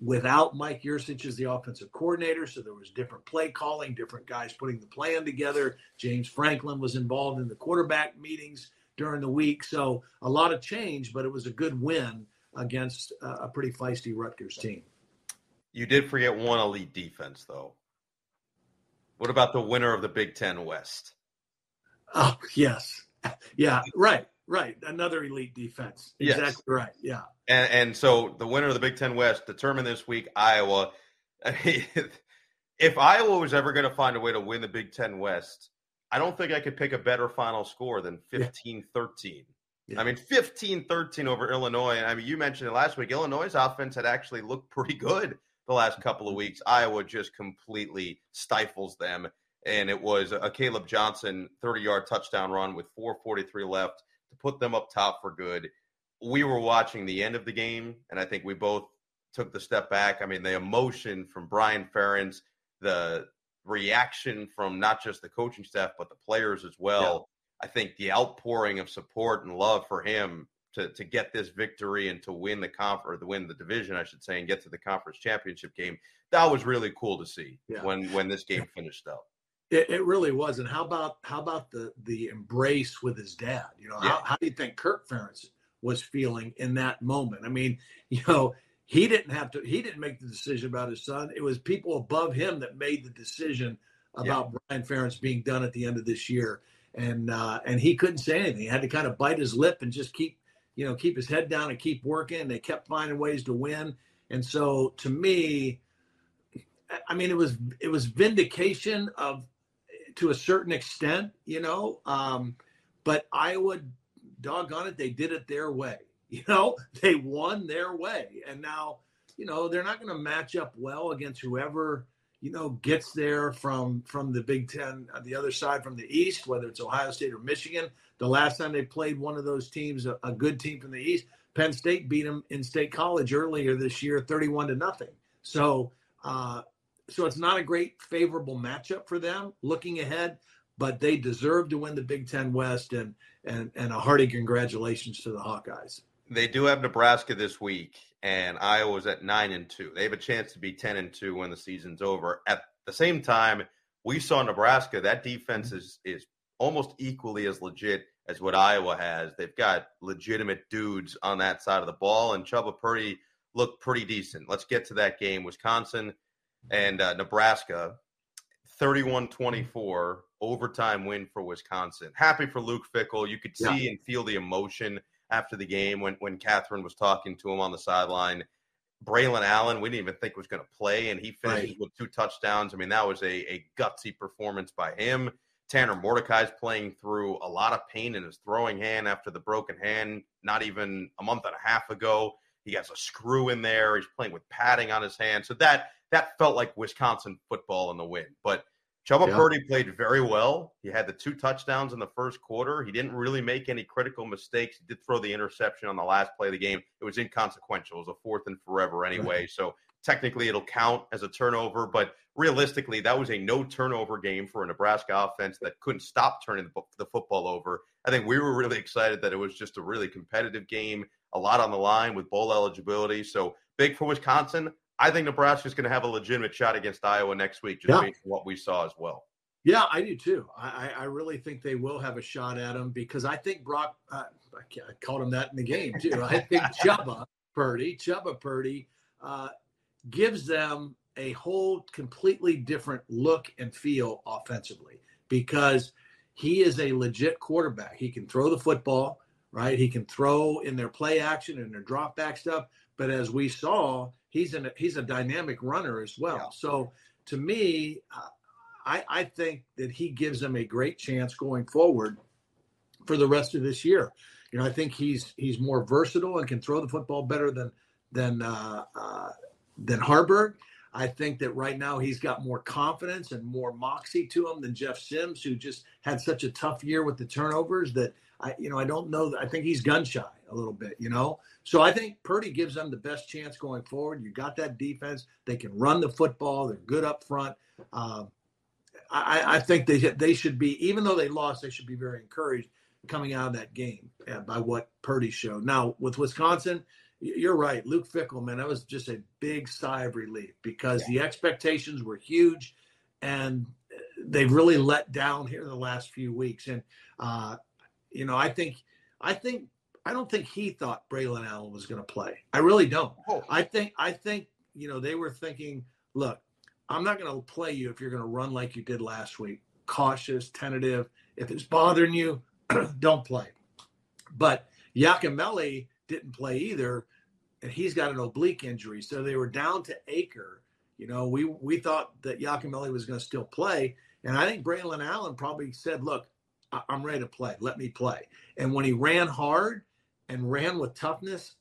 without Mike Yurcich as the offensive coordinator. So there was different play calling, different guys putting the plan together. James Franklin was involved in the quarterback meetings during the week. So a lot of change, but it was a good win against a pretty feisty Rutgers team.
You did forget one elite defense, though. What about the winner of the Big Ten West?
Oh, yes. Yeah, right. Right, another elite defense. Exactly yes. right. Yeah.
And and so the winner of the Big Ten West determined this week Iowa. if Iowa was ever going to find a way to win the Big Ten West, I don't think I could pick a better final score than 15 13. Yeah. I mean, 15 13 over Illinois. I mean, you mentioned it last week. Illinois' offense had actually looked pretty good the last couple of weeks. Iowa just completely stifles them. And it was a Kaleb Johnson 30 yard touchdown run with 4.43 left to put them up top for good. We were watching the end of the game, and I think we both took the step back. I mean, the emotion from Brian Ferentz, the reaction from not just the coaching staff but the players as well. Yeah. I think the outpouring of support and love for him to to get this victory and to win the conf or to win the division, I should say, and get to the conference championship game. That was really cool to see yeah. when when this game finished up.
It, it, really was. And how about how about the the embrace with his dad? You know, yeah. how, how do you think Kirk Ferentz was feeling in that moment? I mean, you know, he didn't have to. He didn't make the decision about his son. It was people above him that made the decision about yeah. Brian Ferentz being done at the end of this year. And uh, and he couldn't say anything. He had to kind of bite his lip and just keep you know keep his head down and keep working. They kept finding ways to win. And so to me, I mean, it was it was vindication of to a certain extent, you know. Um, but Iowa, doggone it, they did it their way. You know, they won their way, and now you know they're not going to match up well against whoever you know gets there from from the Big Ten, uh, the other side from the East, whether it's Ohio State or Michigan. The last time they played one of those teams, a, a good team from the East, Penn State beat them in State College earlier this year, thirty-one to nothing. So uh, so it's not a great favorable matchup for them looking ahead, but they deserve to win the Big Ten West and and and a hearty congratulations to the Hawkeyes.
They do have Nebraska this week, and Iowa's at nine and two. They have a chance to be ten and two when the season's over. At the same time, we saw Nebraska. That defense is is almost equally as legit as what Iowa has. They've got legitimate dudes on that side of the ball, and Chubba Purdy looked pretty decent. Let's get to that game. Wisconsin and uh, Nebraska, 31-24 overtime win for Wisconsin. Happy for Luke Fickell. You could see yeah. and feel the emotion after the game when when Catherine was talking to him on the sideline. Braelon Allen, we didn't even think was going to play, and he finished right. with two touchdowns. I mean, that was a, a gutsy performance by him. Tanner Mordecai's playing through a lot of pain in his throwing hand after the broken hand, not even a month and a half ago. He has a screw in there. He's playing with padding on his hand. So that that felt like Wisconsin football in the win. But Chubba yeah. Purdy played very well. He had the two touchdowns in the first quarter. He didn't really make any critical mistakes. He did throw the interception on the last play of the game. It was inconsequential. It was a fourth and forever anyway. So technically it'll count as a turnover, but realistically, that was a no turnover game for a Nebraska offense that couldn't stop turning the, the football over. I think we were really excited that it was just a really competitive game, a lot on the line with bowl eligibility. So big for Wisconsin. I think Nebraska's going to have a legitimate shot against Iowa next week, just yeah. based on what we saw as well.
Yeah, I do too. I, I really think they will have a shot at him because I think Brock, uh, I called him that in the game too. I think Chubba Purdy, Chubba Purdy, uh, gives them a whole completely different look and feel offensively because he is a legit quarterback. He can throw the football, right? He can throw in their play action and their drop back stuff. But as we saw, he's an he's a dynamic runner as well. Yeah. So to me, I I think that he gives them a great chance going forward for the rest of this year. You know, I think he's he's more versatile and can throw the football better than than uh, uh, than Haarberg. I think that right now he's got more confidence and more moxie to him than Jeff Sims, who just had such a tough year with the turnovers that I, you know, I don't know. I think he's gun shy a little bit, you know. So I think Purdy gives them the best chance going forward. You got that defense; they can run the football. They're good up front. Um, I, I, think they they should be, even though they lost, they should be very encouraged coming out of that game uh, by what Purdy showed. Now with Wisconsin, you're right, Luke Fickell, man, that was just a big sigh of relief because yeah. the expectations were huge, and they've really let down here in the last few weeks. And uh, you know, I think, I think, I don't think he thought Braelon Allen was going to play. I really don't. Oh. I think, I think, you know, they were thinking, look, I'm not going to play you if you're going to run like you did last week, cautious, tentative. If it's bothering you, don't play. But Yakimelli didn't play either, and he's got an oblique injury. So they were down to Acker. You know, we we thought that Yakimelli was going to still play, and I think Braelon Allen probably said, "Look, I'm ready to play. Let me play." And when he ran hard and ran with toughness,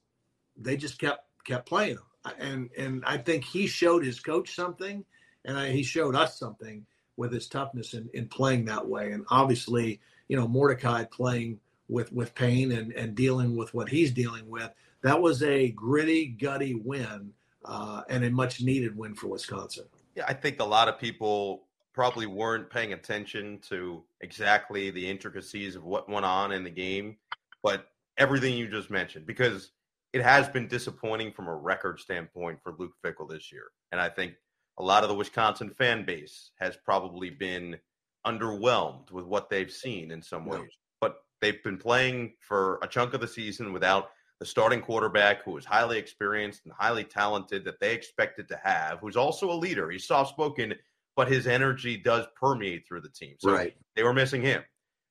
they just kept kept playing him. And and I think he showed his coach something, and I, he showed us something with his toughness in, in playing that way. And obviously, you know, Mordecai playing with with pain and and dealing with what he's dealing with. That was a gritty, gutty win, uh, and a much needed win for Wisconsin.
Yeah, I think a lot of people probably weren't paying attention to exactly the intricacies of what went on in the game, but everything you just mentioned, because it has been disappointing from a record standpoint for Luke Fickell this year. And I think a lot of the Wisconsin fan base has probably been underwhelmed with what they've seen in some ways. They've been playing for a chunk of the season without the starting quarterback who is highly experienced and highly talented that they expected to have, who's also a leader. He's soft spoken but his energy does permeate through the team. So
right.
they were missing him.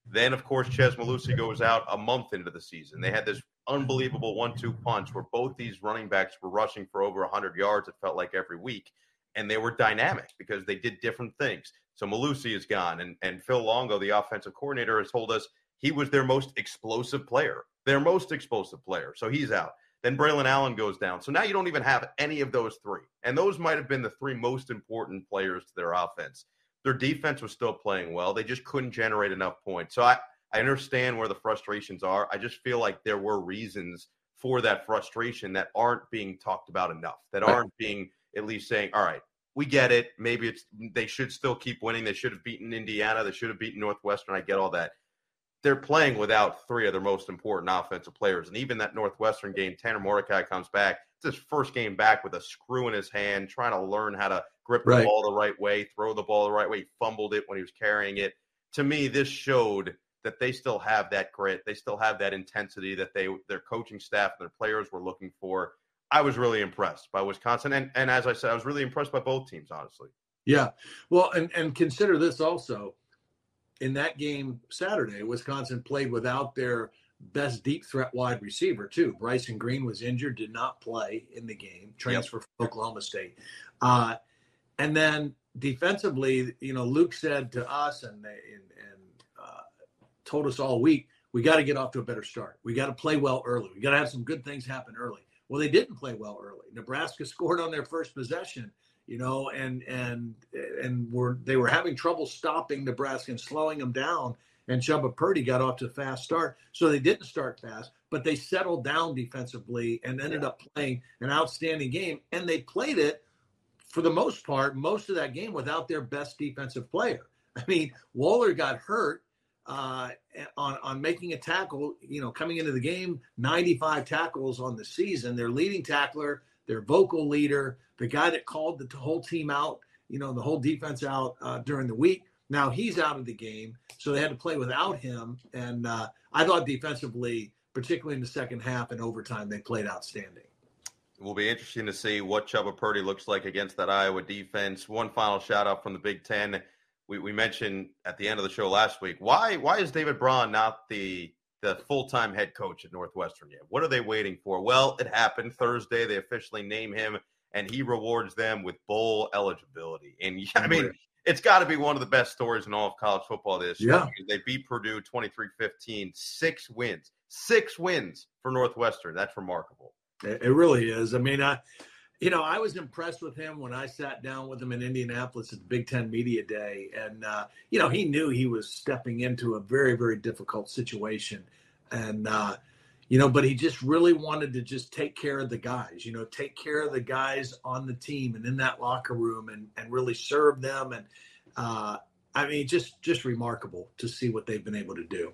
Then, of course, Chez Mellusi goes out a month into the season. They had this unbelievable one-two punch where both these running backs were rushing for over 100 yards. It felt like every week, and they were dynamic because they did different things. So Mellusi is gone, and and Phil Longo, the offensive coordinator, has told us he was their most explosive player, their most explosive player. So he's out. Then Braelon Allen goes down. So now you don't even have any of those three. And those might have been the three most important players to their offense. Their defense was still playing well. They just couldn't generate enough points. So I, I understand where the frustrations are. I just feel like there were reasons for that frustration that aren't being talked about enough, that aren't being at least saying, all right, we get it. Maybe it's they should still keep winning. They should have beaten Indiana. They should have beaten Northwestern. I get all that they're playing without three of their most important offensive players. And even that Northwestern game, Tanner Mordecai comes back. It's his first game back with a screw in his hand, trying to learn how to grip the right. ball the right way, throw the ball the right way. He fumbled it when he was carrying it. To me, this showed that they still have that grit. They still have that intensity that they their coaching staff and their players were looking for. I was really impressed by Wisconsin. And and as I said, I was really impressed by both teams, honestly.
Yeah. Well, and, and consider this also in that game Saturday, Wisconsin played without their best deep threat wide receiver too. Bryson Green was injured, did not play in the game, transfer yep. from Oklahoma State. Uh, and then defensively, you know, Luke said to us and and, and uh, told us all week, we got to get off to a better start. We got to play well early. We got to have some good things happen early. Well, they didn't play well early. Nebraska scored on their first possession you know, and and and were they were having trouble stopping Nebraska and slowing them down. And Chubba Purdy got off to a fast start, so they didn't start fast, but they settled down defensively and ended yeah. up playing an outstanding game. And they played it for the most part, most of that game without their best defensive player. I mean, Waller got hurt uh, on on making a tackle. You know, coming into the game, 95 tackles on the season. Their leading tackler, their vocal leader, the guy that called the whole team out, you know, the whole defense out uh, during the week. Now he's out of the game, so they had to play without him. And uh, I thought defensively, particularly in the second half and overtime, they played outstanding.
It will be interesting to see what Chubba Purdy looks like against that Iowa defense. One final shout out from the Big Ten. We, we mentioned at the end of the show last week why why is David Braun not the the full time head coach at Northwestern yet? What are they waiting for? Well, it happened Thursday. They officially name him and he rewards them with bowl eligibility. And I mean, it's got to be one of the best stories in all of college football this
year. Yeah.
They beat Purdue 23 15, six wins, six wins for Northwestern. That's remarkable.
It really is. I mean, I, You know, I was impressed with him when I sat down with him in Indianapolis at the Big Ten Media Day. And, uh, you know, he knew he was stepping into a very, very difficult situation. And, uh, you know, but he just really wanted to just take care of the guys, you know, take care of the guys on the team and in that locker room and, and really serve them. And, uh, I mean, just, just remarkable to see what they've been able to do.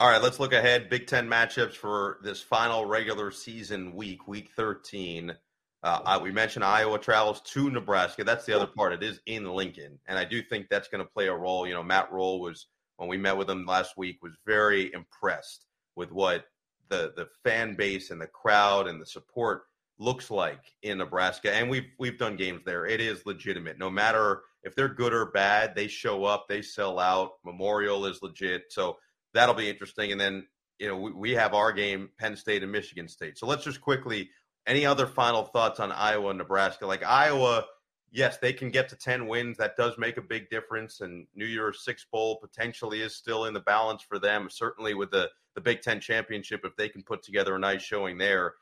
All right, let's look ahead. Big Ten matchups for this final regular season week, week 13. Uh, we mentioned Iowa travels to Nebraska. That's the other part. It is in Lincoln, and I do think that's going to play a role. You know, Matt Rhule was when we met with him last week was very impressed with what the the fan base and the crowd and the support looks like in Nebraska. And we've we've done games there. It is legitimate. No matter if they're good or bad, they show up, they sell out. Memorial is legit. So that'll be interesting. And then, you know, we, we have our game, Penn State and Michigan State. So let's just quickly, any other final thoughts on Iowa and Nebraska? Like Iowa, yes, they can get to 10 wins. That does make a big difference. And New Year's Six Bowl potentially is still in the balance for them, certainly with the, the Big Ten championship, if they can put together a nice showing there.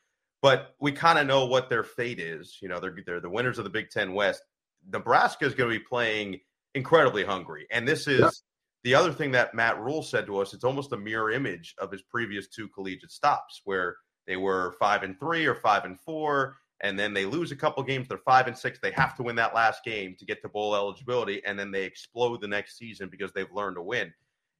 But we kind of know what their fate is. You know, they're, they're the winners of the Big Ten West. Nebraska is going to be playing incredibly hungry. And this is. The other thing that Matt Rhule said to us, it's almost a mirror image of his previous two collegiate stops where they were five and three or five and four, and then they lose a couple games. They're five and six. They have to win that last game to get to bowl eligibility, and then they explode the next season because they've learned to win.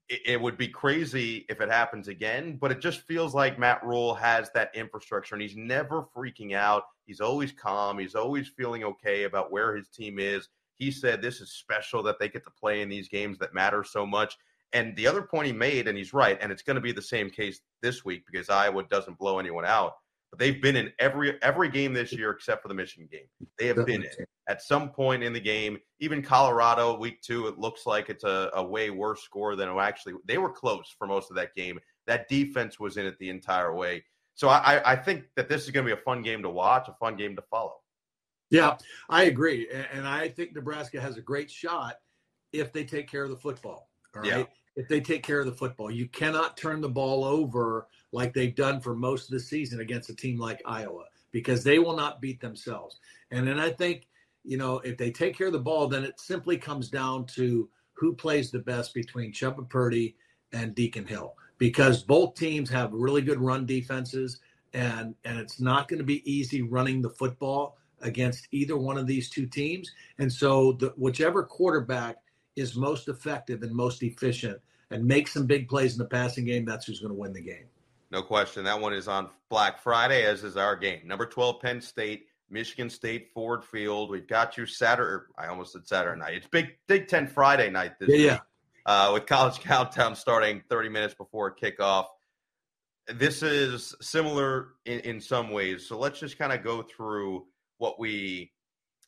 It, it would be crazy if it happens again, but it just feels like Matt Rhule has that infrastructure, and he's never freaking out. He's always calm. He's always feeling okay about where his team is. He said this is special that they get to play in these games that matter so much. And the other point he made, and he's right, and it's going to be the same case this week because Iowa doesn't blow anyone out. But they've been in every every game this year except for the Michigan game. They have been in at some point in the game. Even Colorado week two, it looks like it's a, a way worse score than it actually. They were close for most of that game. That defense was in it the entire way. So I, I think that this is going to be a fun game to watch, a fun game to follow.
Yeah, I agree. And I think Nebraska has a great shot if they take care of the football. All right. Yeah. If they take care of the football, you cannot turn the ball over like they've done for most of the season against a team like Iowa because they will not beat themselves. And then I think, you know, if they take care of the ball, then it simply comes down to who plays the best between Chubba Purdy and Deacon Hill because both teams have really good run defenses and and it's not going to be easy running the football against either one of these two teams. And so, the, whichever quarterback is most effective and most efficient and makes some big plays in the passing game, that's who's going to win the game.
No question. That one is on Black Friday, as is our game. Number 12, Penn State, Michigan State, Ford Field. We've got you Saturday. I almost said Saturday night. It's Big Big Ten Friday night this yeah, week. Uh, with College Countdown starting 30 minutes before kickoff. This is similar in, in some ways. So let's just kind of go through what we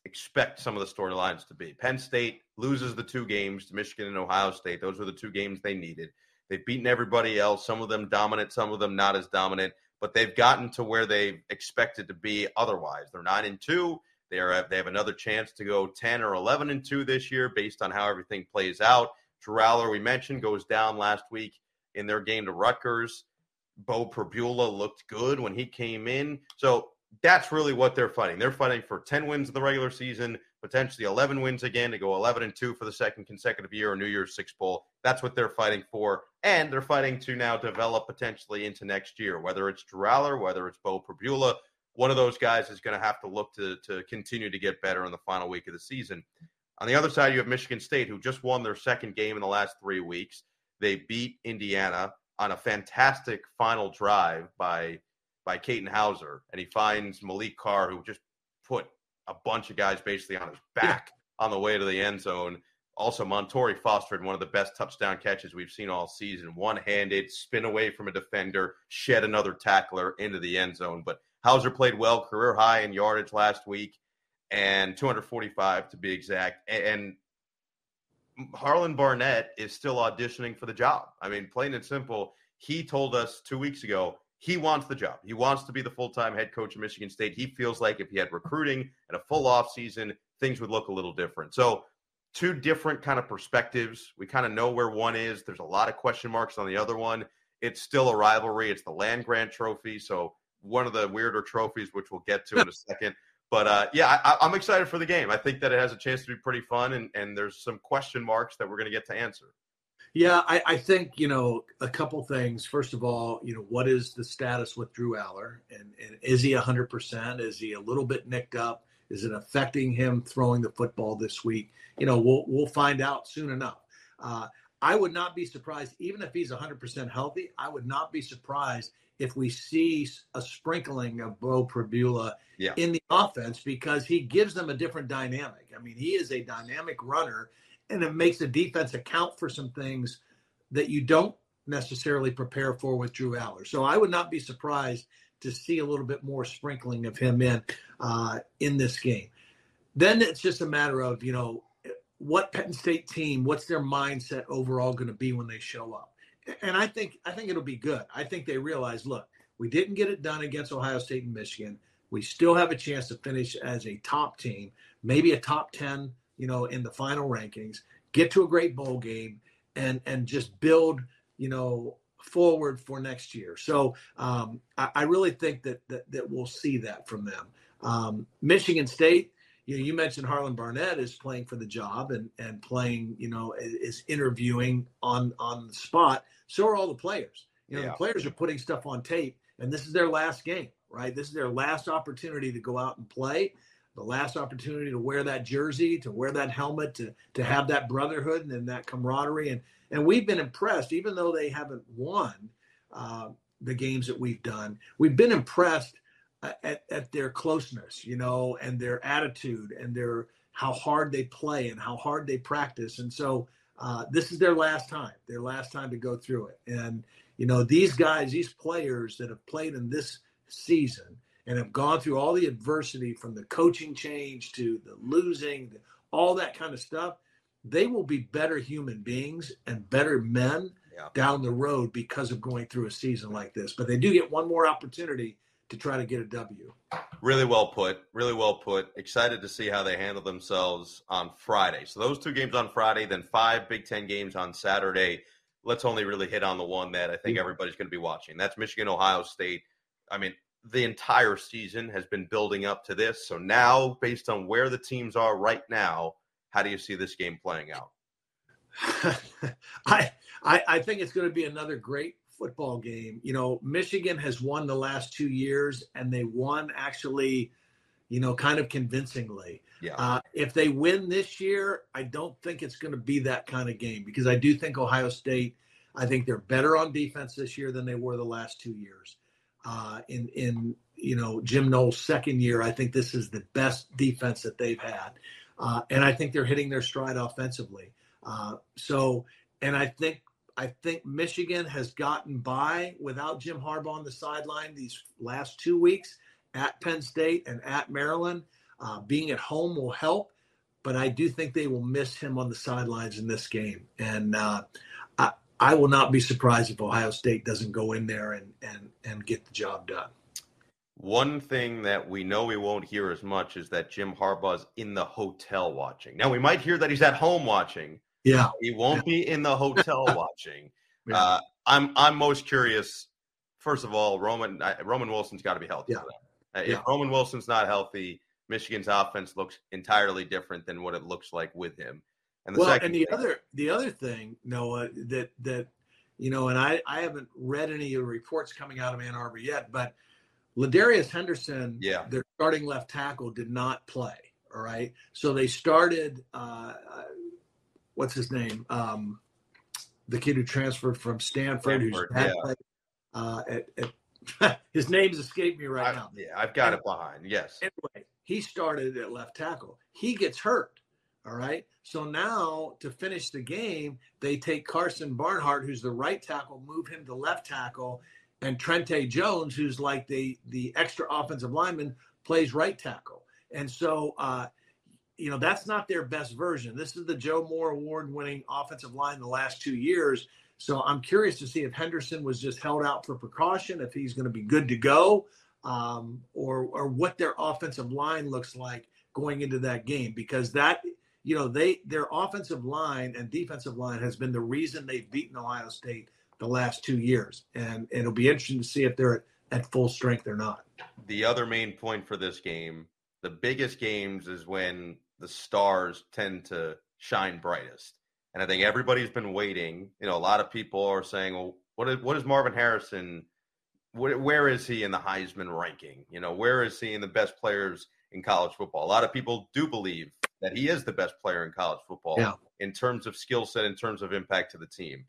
expect some of the storylines to be. Penn State loses the two games to Michigan and Ohio State. Those were the two games they needed. They've beaten everybody else, some of them dominant, some of them not as dominant. but they've gotten to where they expected to be otherwise. They're nine and two. They are they have another chance to go ten or eleven and two this year based on how everything plays out. Drew we mentioned, goes down last week in their game to Rutgers. Beau Pribula looked good when he came in. So that's really what they're fighting. They're fighting for 10 wins in the regular season, potentially 11 wins again to go 11 and 2 for the second consecutive year or New Year's Six Bowl. That's what they're fighting for. And they're fighting to now develop potentially into next year, whether it's Drew Allar, whether it's Beau Pribula. One of those guys is going to have to look to, to continue to get better in the final week of the season. On the other side, you have Michigan State, who just won their second game in the last three weeks. They beat Indiana on a fantastic final drive by by Katin Houser, and he finds Maliq Carr, who just put a bunch of guys basically on his back yeah. on the way to the end zone. Also, Montorie Foster had one of the best touchdown catches we've seen all season. One handed, spin away from a defender, shed another tackler into the end zone. But Houser played well, career high in yardage last week, and 245 to be exact. And Harlon Barnett is still auditioning for the job. I mean, plain and simple, he told us two weeks ago he wants the job. He wants to be the full time head coach of Michigan State. He feels like if he had recruiting and a full off season, things would look a little different. So, two different kind of perspectives. We kind of know where one is. There's a lot of question marks on the other one. It's still a rivalry. It's the land grant trophy. So, one of the weirder trophies, which we'll get to in a second. But uh, yeah, I, I'm excited for the game. I think that it has a chance to be pretty fun, and, and there's some question marks that we're going to get to answer.
Yeah, I, I, think you know a couple things. First of all, you know what is the status with Drew Allar, and, and is he hundred percent? Is he a little bit nicked up? Is it affecting him throwing the football this week? You know, we'll we'll find out soon enough. Uh, I would not be surprised, even if he's 100% healthy. I would not be surprised if we see a sprinkling of Beau Pribula yeah. in the offense because he gives them a different dynamic. I mean, he is a dynamic runner and it makes the defense account for some things that you don't necessarily prepare for with Drew Allar. So I would not be surprised to see a little bit more sprinkling of him in uh, in this game. Then it's just a matter of you know what Penn State team, what's their mindset overall going to be when they show up, and I think I think it'll be good. I think they realize, look, we didn't get it done against Ohio State and Michigan. We still have a chance to finish as a top team, maybe a top ten you know, in the final rankings, get to a great bowl game, and and just build, you know, forward for next year. So um, I, I, really think that, that that we'll see that from them. Um, Michigan State, you know, you mentioned Harlon Barnett is playing for the job and and playing, you know, is interviewing on on the spot. So are all the players. You know, yeah. the players are putting stuff on tape, and this is their last game, right? This is their last opportunity to go out and play the last opportunity to wear that jersey, to wear that helmet, to to have that brotherhood and, that camaraderie. And and we've been impressed, even though they haven't won uh, the games that we've done. We've been impressed at, at their closeness, you know, and their attitude and their how hard they play and how hard they practice. And so uh, this is their last time, their last time to go through it. And you know, these guys, these players that have played in this season and have gone through all the adversity from the coaching change to the losing, all that kind of stuff, they will be better human beings and better men yeah. down the road because of going through a season like this. But they do get one more opportunity to try to get a W.
Really well put. Really well put. Excited to see how they handle themselves on Friday. So those two games on Friday, then five Big Ten games on Saturday. Let's only really hit on the one that I think mm-hmm. everybody's going to be watching. That's Michigan, Ohio State. I mean, the entire season has been building up to this. So now, based on where the teams are right now, how do you see this game playing out?
I, I I think it's going to be another great football game. You know, Michigan has won the last two years, and they won actually, you know, kind of convincingly. Yeah. Uh, if they win this year, I don't think it's going to be that kind of game because I do think Ohio State. I think they're better on defense this year than they were the last two years uh, in in you know Jim Knowles' second year. I think this is the best defense that they've had, uh, and I think they're hitting their stride offensively. Uh, so, and I think I think Michigan has gotten by without Jim Harbaugh on the sideline these last two weeks at Penn State and at Maryland. Uh, being at home will help, but I do think they will miss him on the sidelines in this game. And uh, I, I will not be surprised if Ohio State doesn't go in there and, and and get the job done.
One thing that we know we won't hear as much is that Jim Harbaugh's in the hotel watching. Now we might hear that he's at home watching.
Yeah,
he won't be in the hotel watching. Yeah. Uh, I'm I'm most curious. First of all, Roman Roman Wilson's got to be healthy.
Yeah.
Uh, if. Roman Wilson's not healthy, Michigan's offense looks entirely different than what it looks like with him.
And the well, and the thing, other the other thing, Noah, that that you know, and I I haven't read any of the reports coming out of Ann Arbor yet, but Ladarius Henderson,
yeah,
their starting left tackle, did not play. All right, so they started. Uh, what's his name? Um, the kid who transferred from Stanford, Stanford who's yeah. played, uh, at, at his name's escaped me right
I,
now.
Yeah, I've got it behind. Yes.
Anyway, he started at left tackle. He gets hurt. All right. So now to finish the game, they take Karsen Barnhart, who's the right tackle, move him to left tackle, and Trente Jones, who's like the the extra offensive lineman, plays right tackle. And so uh, you know, that's not their best version. This is the Joe Moore award winning offensive line the last two years. So I'm curious to see if Henderson was just held out for precaution, if he's going to be good to go, um, or or what their offensive line looks like going into that game because that you know they their offensive line and defensive line has been the reason they've beaten Ohio State the last two years, and, it'll be interesting to see if they're at, at full strength or not.
The other main point for this game, the biggest games, is when the stars tend to shine brightest. And I think everybody's been waiting. You know, a lot of people are saying, "Well, what is what is Marvin Harrison? What, where is he in the Heisman ranking? You know, where is he in the best players in college football?" A lot of people do believe that he is the best player in college football
yeah.
in terms of skill set, in terms of impact to the team.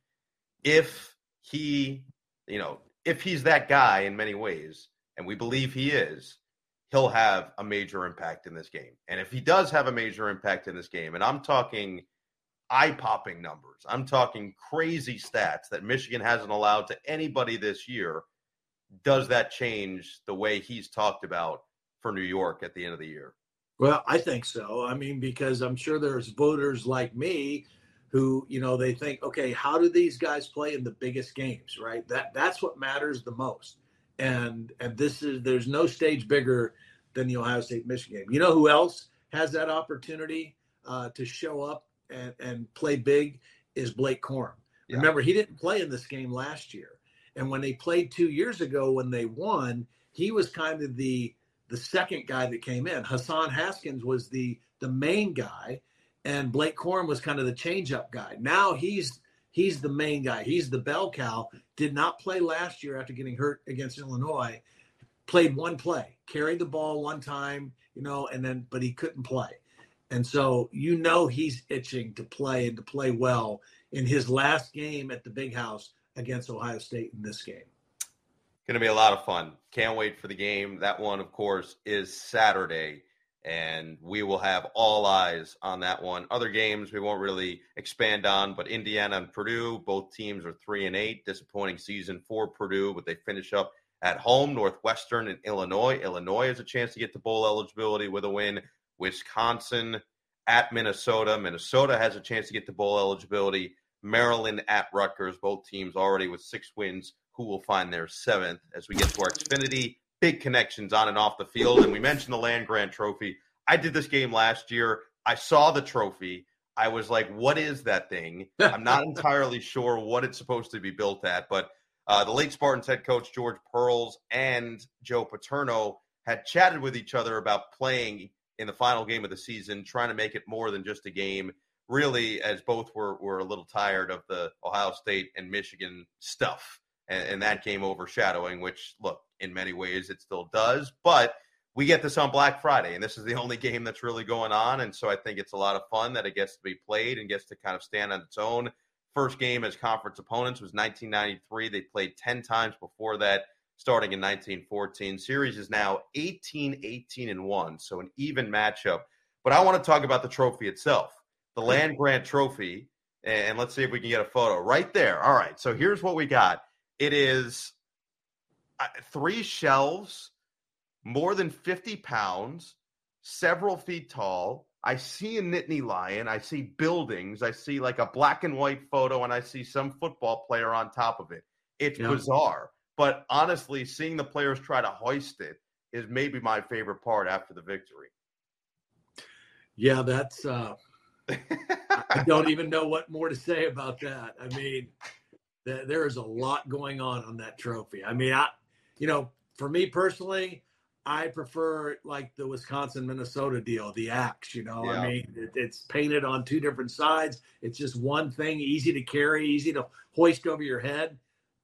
If he, you know, if he's that guy in many ways, and we believe he is, he'll have a major impact in this game. And if he does have a major impact in this game, and I'm talking eye popping numbers, I'm talking crazy stats that Michigan hasn't allowed to anybody this year, does that change the way he's talked about for New York at the end of the year?
Well, I think so. I mean, because I'm sure there's voters like me who, you know, they think, okay, how do these guys play in the biggest games, right? That that's what matters the most. And and this is there's no stage bigger than the Ohio State Michigan game. You know who else has that opportunity uh, to show up and, and play big is Blake Corum. Yeah. Remember, he didn't play in this game last year. And when they played two years ago when they won, he was kind of the the second guy that came in. Hassan Haskins was the the main guy, and Blake Corum was kind of the change-up guy. Now he's he's the main guy. He's the bell cow. Did not play last year after getting hurt against Illinois. Played one play, carried the ball one time, you know, and then but he couldn't play. And so you know he's itching to play and to play well in his last game at the big house against Ohio State in this game.
Going to be a lot of fun. Can't wait for the game. That one, of course, is Saturday, and we will have all eyes on that one. Other games we won't really expand on, but Indiana and Purdue, both teams are three and eight. Disappointing season for Purdue, but they finish up at home. Northwestern and Illinois. Illinois has a chance to get to bowl eligibility with a win. Wisconsin at Minnesota. Minnesota has a chance to get to bowl eligibility. Maryland at Rutgers. Both teams already with six wins who will find their seventh as we get to our Xfinity. Big connections on and off the field. And we mentioned the Land Grant Trophy. I did this game last year. I saw the trophy. I was like, what is that thing? I'm not entirely sure what it's supposed to be built at, but uh, the late Spartans head coach George Perles and Joe Paterno had chatted with each other about playing in the final game of the season, trying to make it more than just a game. Really, as both were, were a little tired of the Ohio State and Michigan stuff and, and that game overshadowing, which, look, in many ways it still does. But we get this on Black Friday, and this is the only game that's really going on. And so I think it's a lot of fun that it gets to be played and gets to kind of stand on its own. First game as conference opponents was 1993. They played 10 times before that, starting in 1914. Series is now 18 18 and 1, so an even matchup. But I want to talk about the trophy itself, the Land Grant Trophy. And let's see if we can get a photo right there. All right, so here's what we got it is uh, three shelves, more than 50 pounds, several feet tall. I see a Nittany lion. I see buildings. I see like a black and white photo, and I see some football player on top of it. It's yeah. bizarre. But honestly, seeing the players try to hoist it is maybe my favorite part after the victory.
Yeah, that's. Uh, I don't even know what more to say about that. I mean, th- there is a lot going on on that trophy. I mean, I, you know, for me personally, I prefer like the Wisconsin Minnesota deal, the axe. You know, yeah. I mean, it, it's painted on two different sides. It's just one thing, easy to carry, easy to hoist over your head.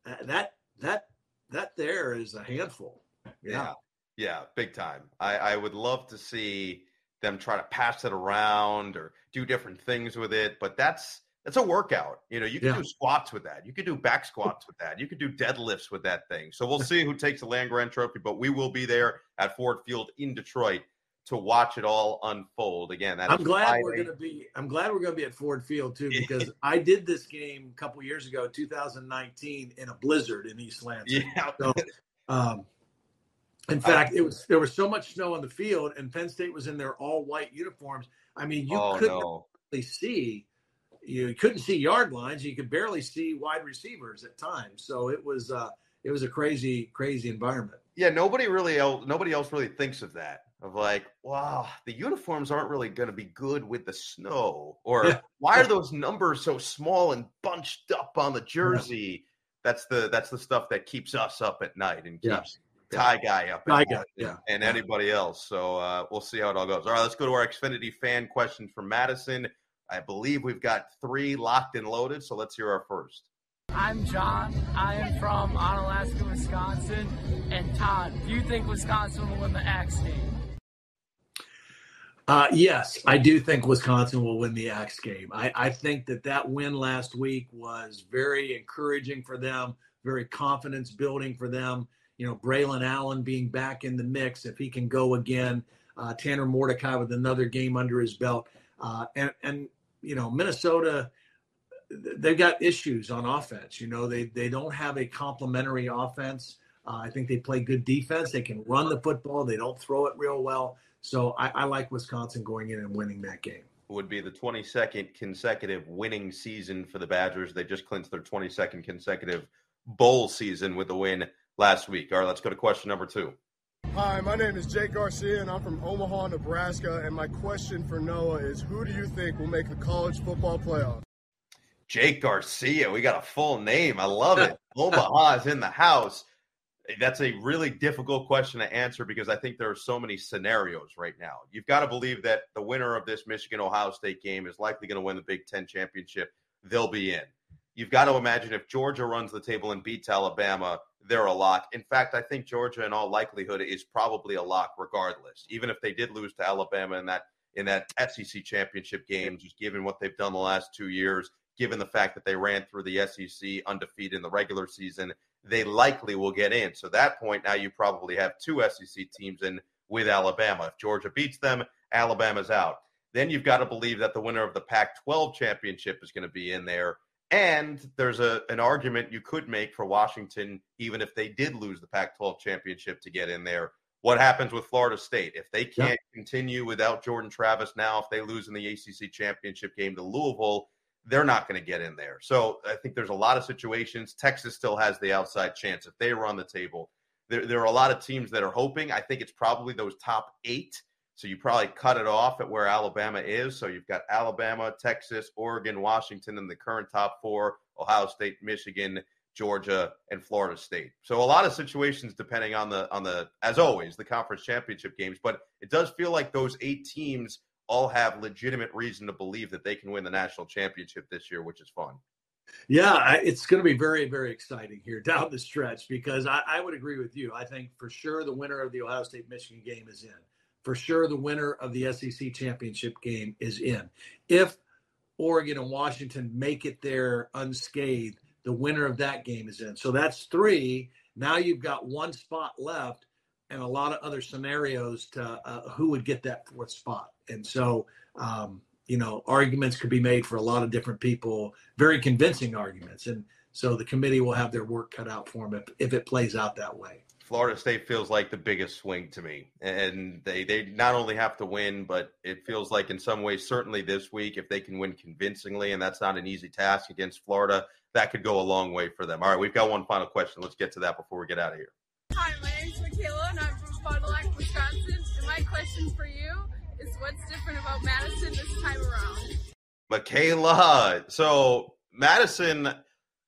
Uh, that that that there is a handful.
Yeah, yeah, yeah big time. I, I would love to see them try to pass it around or do different things with it, but that's that's a workout. You know, you can yeah. do squats with that. You could do back squats with that. You could do deadlifts with that thing. So we'll see who takes the Land Grant Trophy, but we will be there at Ford Field in Detroit to watch it all unfold. Again,
I'm glad Friday. we're going to be. I'm glad we're going to be at Ford Field too because I did this game a couple years ago, 2019, in a blizzard in East Lansing. Yeah. So, um, in fact, it was there was so much snow on the field, and Penn State was in their all white uniforms. I mean, you oh, couldn't no. really see you couldn't see yard lines. You could barely see wide receivers at times. So it was uh, it was a crazy, crazy environment.
Yeah, nobody really else nobody else really thinks of that. Of like, wow, the uniforms aren't really going to be good with the snow, or why are those numbers so small and bunched up on the jersey? Yeah. That's the that's the stuff that keeps us up at night and keeps yeah. Ty guy up
Ty guy, yeah.
and anybody else. So uh, we'll see how it all goes. All right, let's go to our Xfinity fan question from Madison. I believe we've got three locked and loaded, so let's hear our first.
I'm John. I am from Onalaska, Wisconsin. And Todd, do you think Wisconsin will win the Axe game?
Uh, yes, I do think Wisconsin will win the Axe game. I, I think that that win last week was very encouraging for them, very confidence building for them. You know, Braelon Allen being back in the mix, if he can go again, uh, Tanner Mordecai with another game under his belt. Uh, and, and you know, Minnesota, they've got issues on offense. You know, they they don't have a complementary offense. Uh, I think they play good defense. They can run the football. They don't throw it real well. So I, I like Wisconsin going in and winning that game.
Would be the 22nd consecutive winning season for the Badgers. They just clinched their 22nd consecutive bowl season with the win last week. All right, let's go to question number two.
Hi, my name is Jake Garcia, and I'm from Omaha, Nebraska. And my question for Noah is Who do you think will make the college football playoff?
Jake Garcia. We got a full name. I love it. Omaha is in the house. That's a really difficult question to answer because I think there are so many scenarios right now. You've got to believe that the winner of this Michigan Ohio State game is likely going to win the Big Ten championship. They'll be in. You've got to imagine if Georgia runs the table and beats Alabama, they're a lock. In fact, I think Georgia, in all likelihood, is probably a lock regardless. Even if they did lose to Alabama in that in that SEC championship game, just given what they've done the last two years, given the fact that they ran through the SEC undefeated in the regular season, they likely will get in. So that point, now you probably have two SEC teams in with Alabama. If Georgia beats them, Alabama's out. Then you've got to believe that the winner of the Pac 12 championship is going to be in there. And there's a an argument you could make for Washington, even if they did lose the Pac-12 championship to get in there. What happens with Florida State if they can't yeah. continue without Jordan Travis now? If they lose in the ACC championship game to Louisville, they're not going to get in there. So I think there's a lot of situations. Texas still has the outside chance if they were on the table. There, there are a lot of teams that are hoping. I think it's probably those top eight so you probably cut it off at where Alabama is. So you've got Alabama, Texas, Oregon, Washington in the current top four, Ohio State, Michigan, Georgia, and Florida State. So a lot of situations depending on the on the as always, the conference championship games. But it does feel like those eight teams all have legitimate reason to believe that they can win the national championship this year, which is fun.
Yeah, it's going to be very, very exciting here down the stretch because I, I would agree with you. I think for sure the winner of the Ohio State Michigan game is in for sure the winner of the SEC championship game is in. If Oregon and Washington make it there unscathed, the winner of that game is in. So that's three. Now you've got one spot left and a lot of other scenarios to uh, who would get that fourth spot. And so, um, you know, arguments could be made for a lot of different people, very convincing arguments. And so the committee will have their work cut out for them if, if it plays out that way
Florida State feels like the biggest swing to me. And they, they not only have to win, but it feels like in some ways, certainly this week, if they can win convincingly, and that's not an easy task against Florida, that could go a long way for them. All right, we've got one final question. Let's get to that before we get out of here.
Hi, my name's Michaela, and I'm from Fond du Lac, Wisconsin. And my question for you is what's different about Madison this time around?
Michaela. So, Madison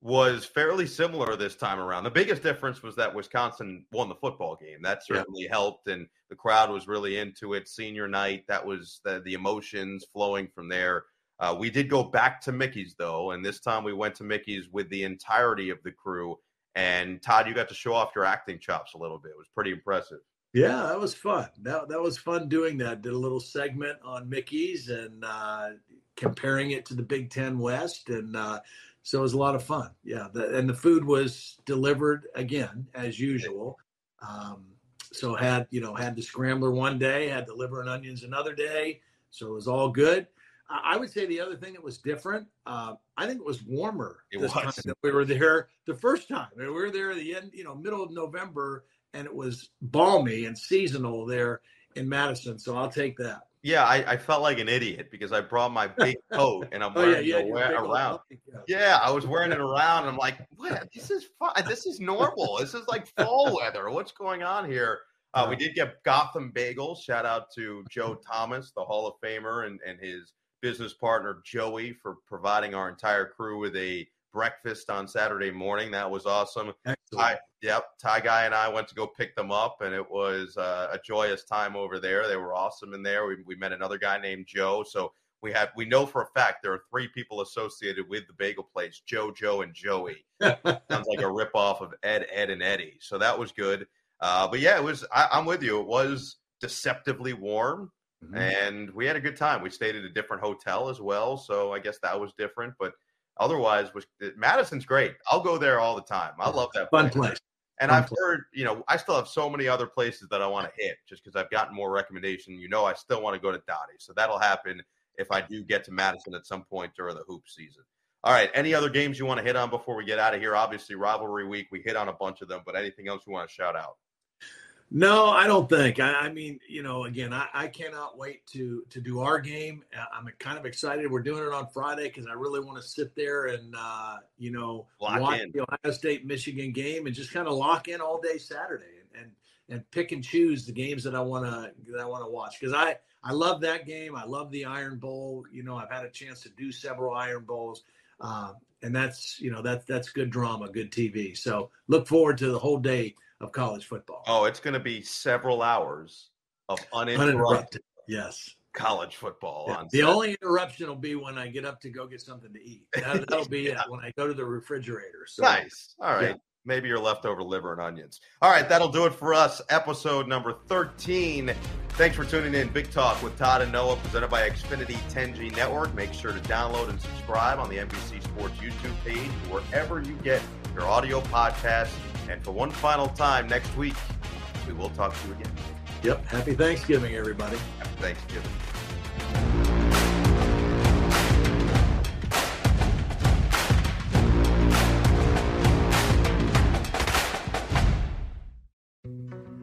was fairly similar this time around. The biggest difference was that Wisconsin won the football game. That certainly yeah. helped, and the crowd was really into it. Senior night, that was the, the emotions flowing from there. Uh, we did go back to Mickey's though, and this time we went to Mickey's with the entirety of the crew. And Todd, you got to show off your acting chops a little bit. It was pretty impressive.
Yeah, that was fun. That that was fun doing that. Did a little segment on Mickey's and uh, comparing it to the Big Ten West, and uh, so it was a lot of fun. Yeah, the, and the food was delivered again as usual. Um, so had you know had the scrambler one day, had the liver and onions another day. So it was all good. I would say the other thing that was different. Uh, I think it was warmer
it
this
was.
time that we were there the first time. we were there the end, you know, middle of November, and it was balmy and seasonal there in Madison. So I'll take that.
Yeah, I, I, felt like an idiot because I brought my big coat and I'm wearing oh, yeah, yeah, it around. Yeah, I was wearing it around. And I'm like, what? This is fun. This is normal. this is like fall weather. What's going on here? Uh, we did get Gotham Bagels. Shout out to Joe Thomas, the Hall of Famer, and, and his business partner Joey for providing our entire crew with a breakfast on Saturday morning. That was awesome. Yep, Ty Guy and I went to go pick them up, and it was uh, a joyous time over there. They were awesome in there. We, we met another guy named Joe. So we have we know for a fact there are three people associated with the bagel place: Joe, Joe, and Joey. Sounds like a rip off of Ed, Ed, and Eddie. So that was good. Uh, but yeah, it was. I, I'm with you. It was deceptively warm. Mm-hmm. And we had a good time. We stayed at a different hotel as well, so I guess that was different. But otherwise, was eh, Madison's great. I'll go there all the time. I love that
fun place. place.
And Fun I've place. heard, you know, I still have so many other places that I want to hit just because I've gotten more recommendation. You know, I still want to go to Dotty, so that'll happen if I do get to Madison at some point during the hoop season. All right. Any other games you want to hit on before we get out of here? Obviously, rivalry week. We hit on a bunch of them, but anything else you want to shout out?
No, I don't think. I, I mean, you know, again, I, I, cannot wait to to do our game. I'm kind of excited. We're doing it on Friday because I really want to sit there and uh, you know
lock
watch
in.
the Ohio State Michigan game and just kind of lock in all day Saturday and and, and pick and choose the games that I want to that I want to watch because I I love that game. I love the Iron Bowl. You know, I've had a chance to do several Iron Bowls. Uh, and that's you know that's that's good drama, good TV. So look forward to the whole day of college football.
Oh, it's going to be several hours of uninterrupted, uninterrupted.
yes
college football.
Yeah. the only interruption will be when I get up to go get something to eat. That, will be yeah. it when I go to the refrigerator. So,
nice. All right. Yeah. Maybe your leftover liver and onions. All right, that'll do it for us. Episode number 13. Thanks for tuning in. Big Talk with Todd and Noah, presented by Xfinity 10G Network. Make sure to download and subscribe on the NBC Sports YouTube page, wherever you get your audio podcasts. And for one final time next week, we will talk to you again.
Yep. Happy Thanksgiving, everybody.
Happy Thanksgiving.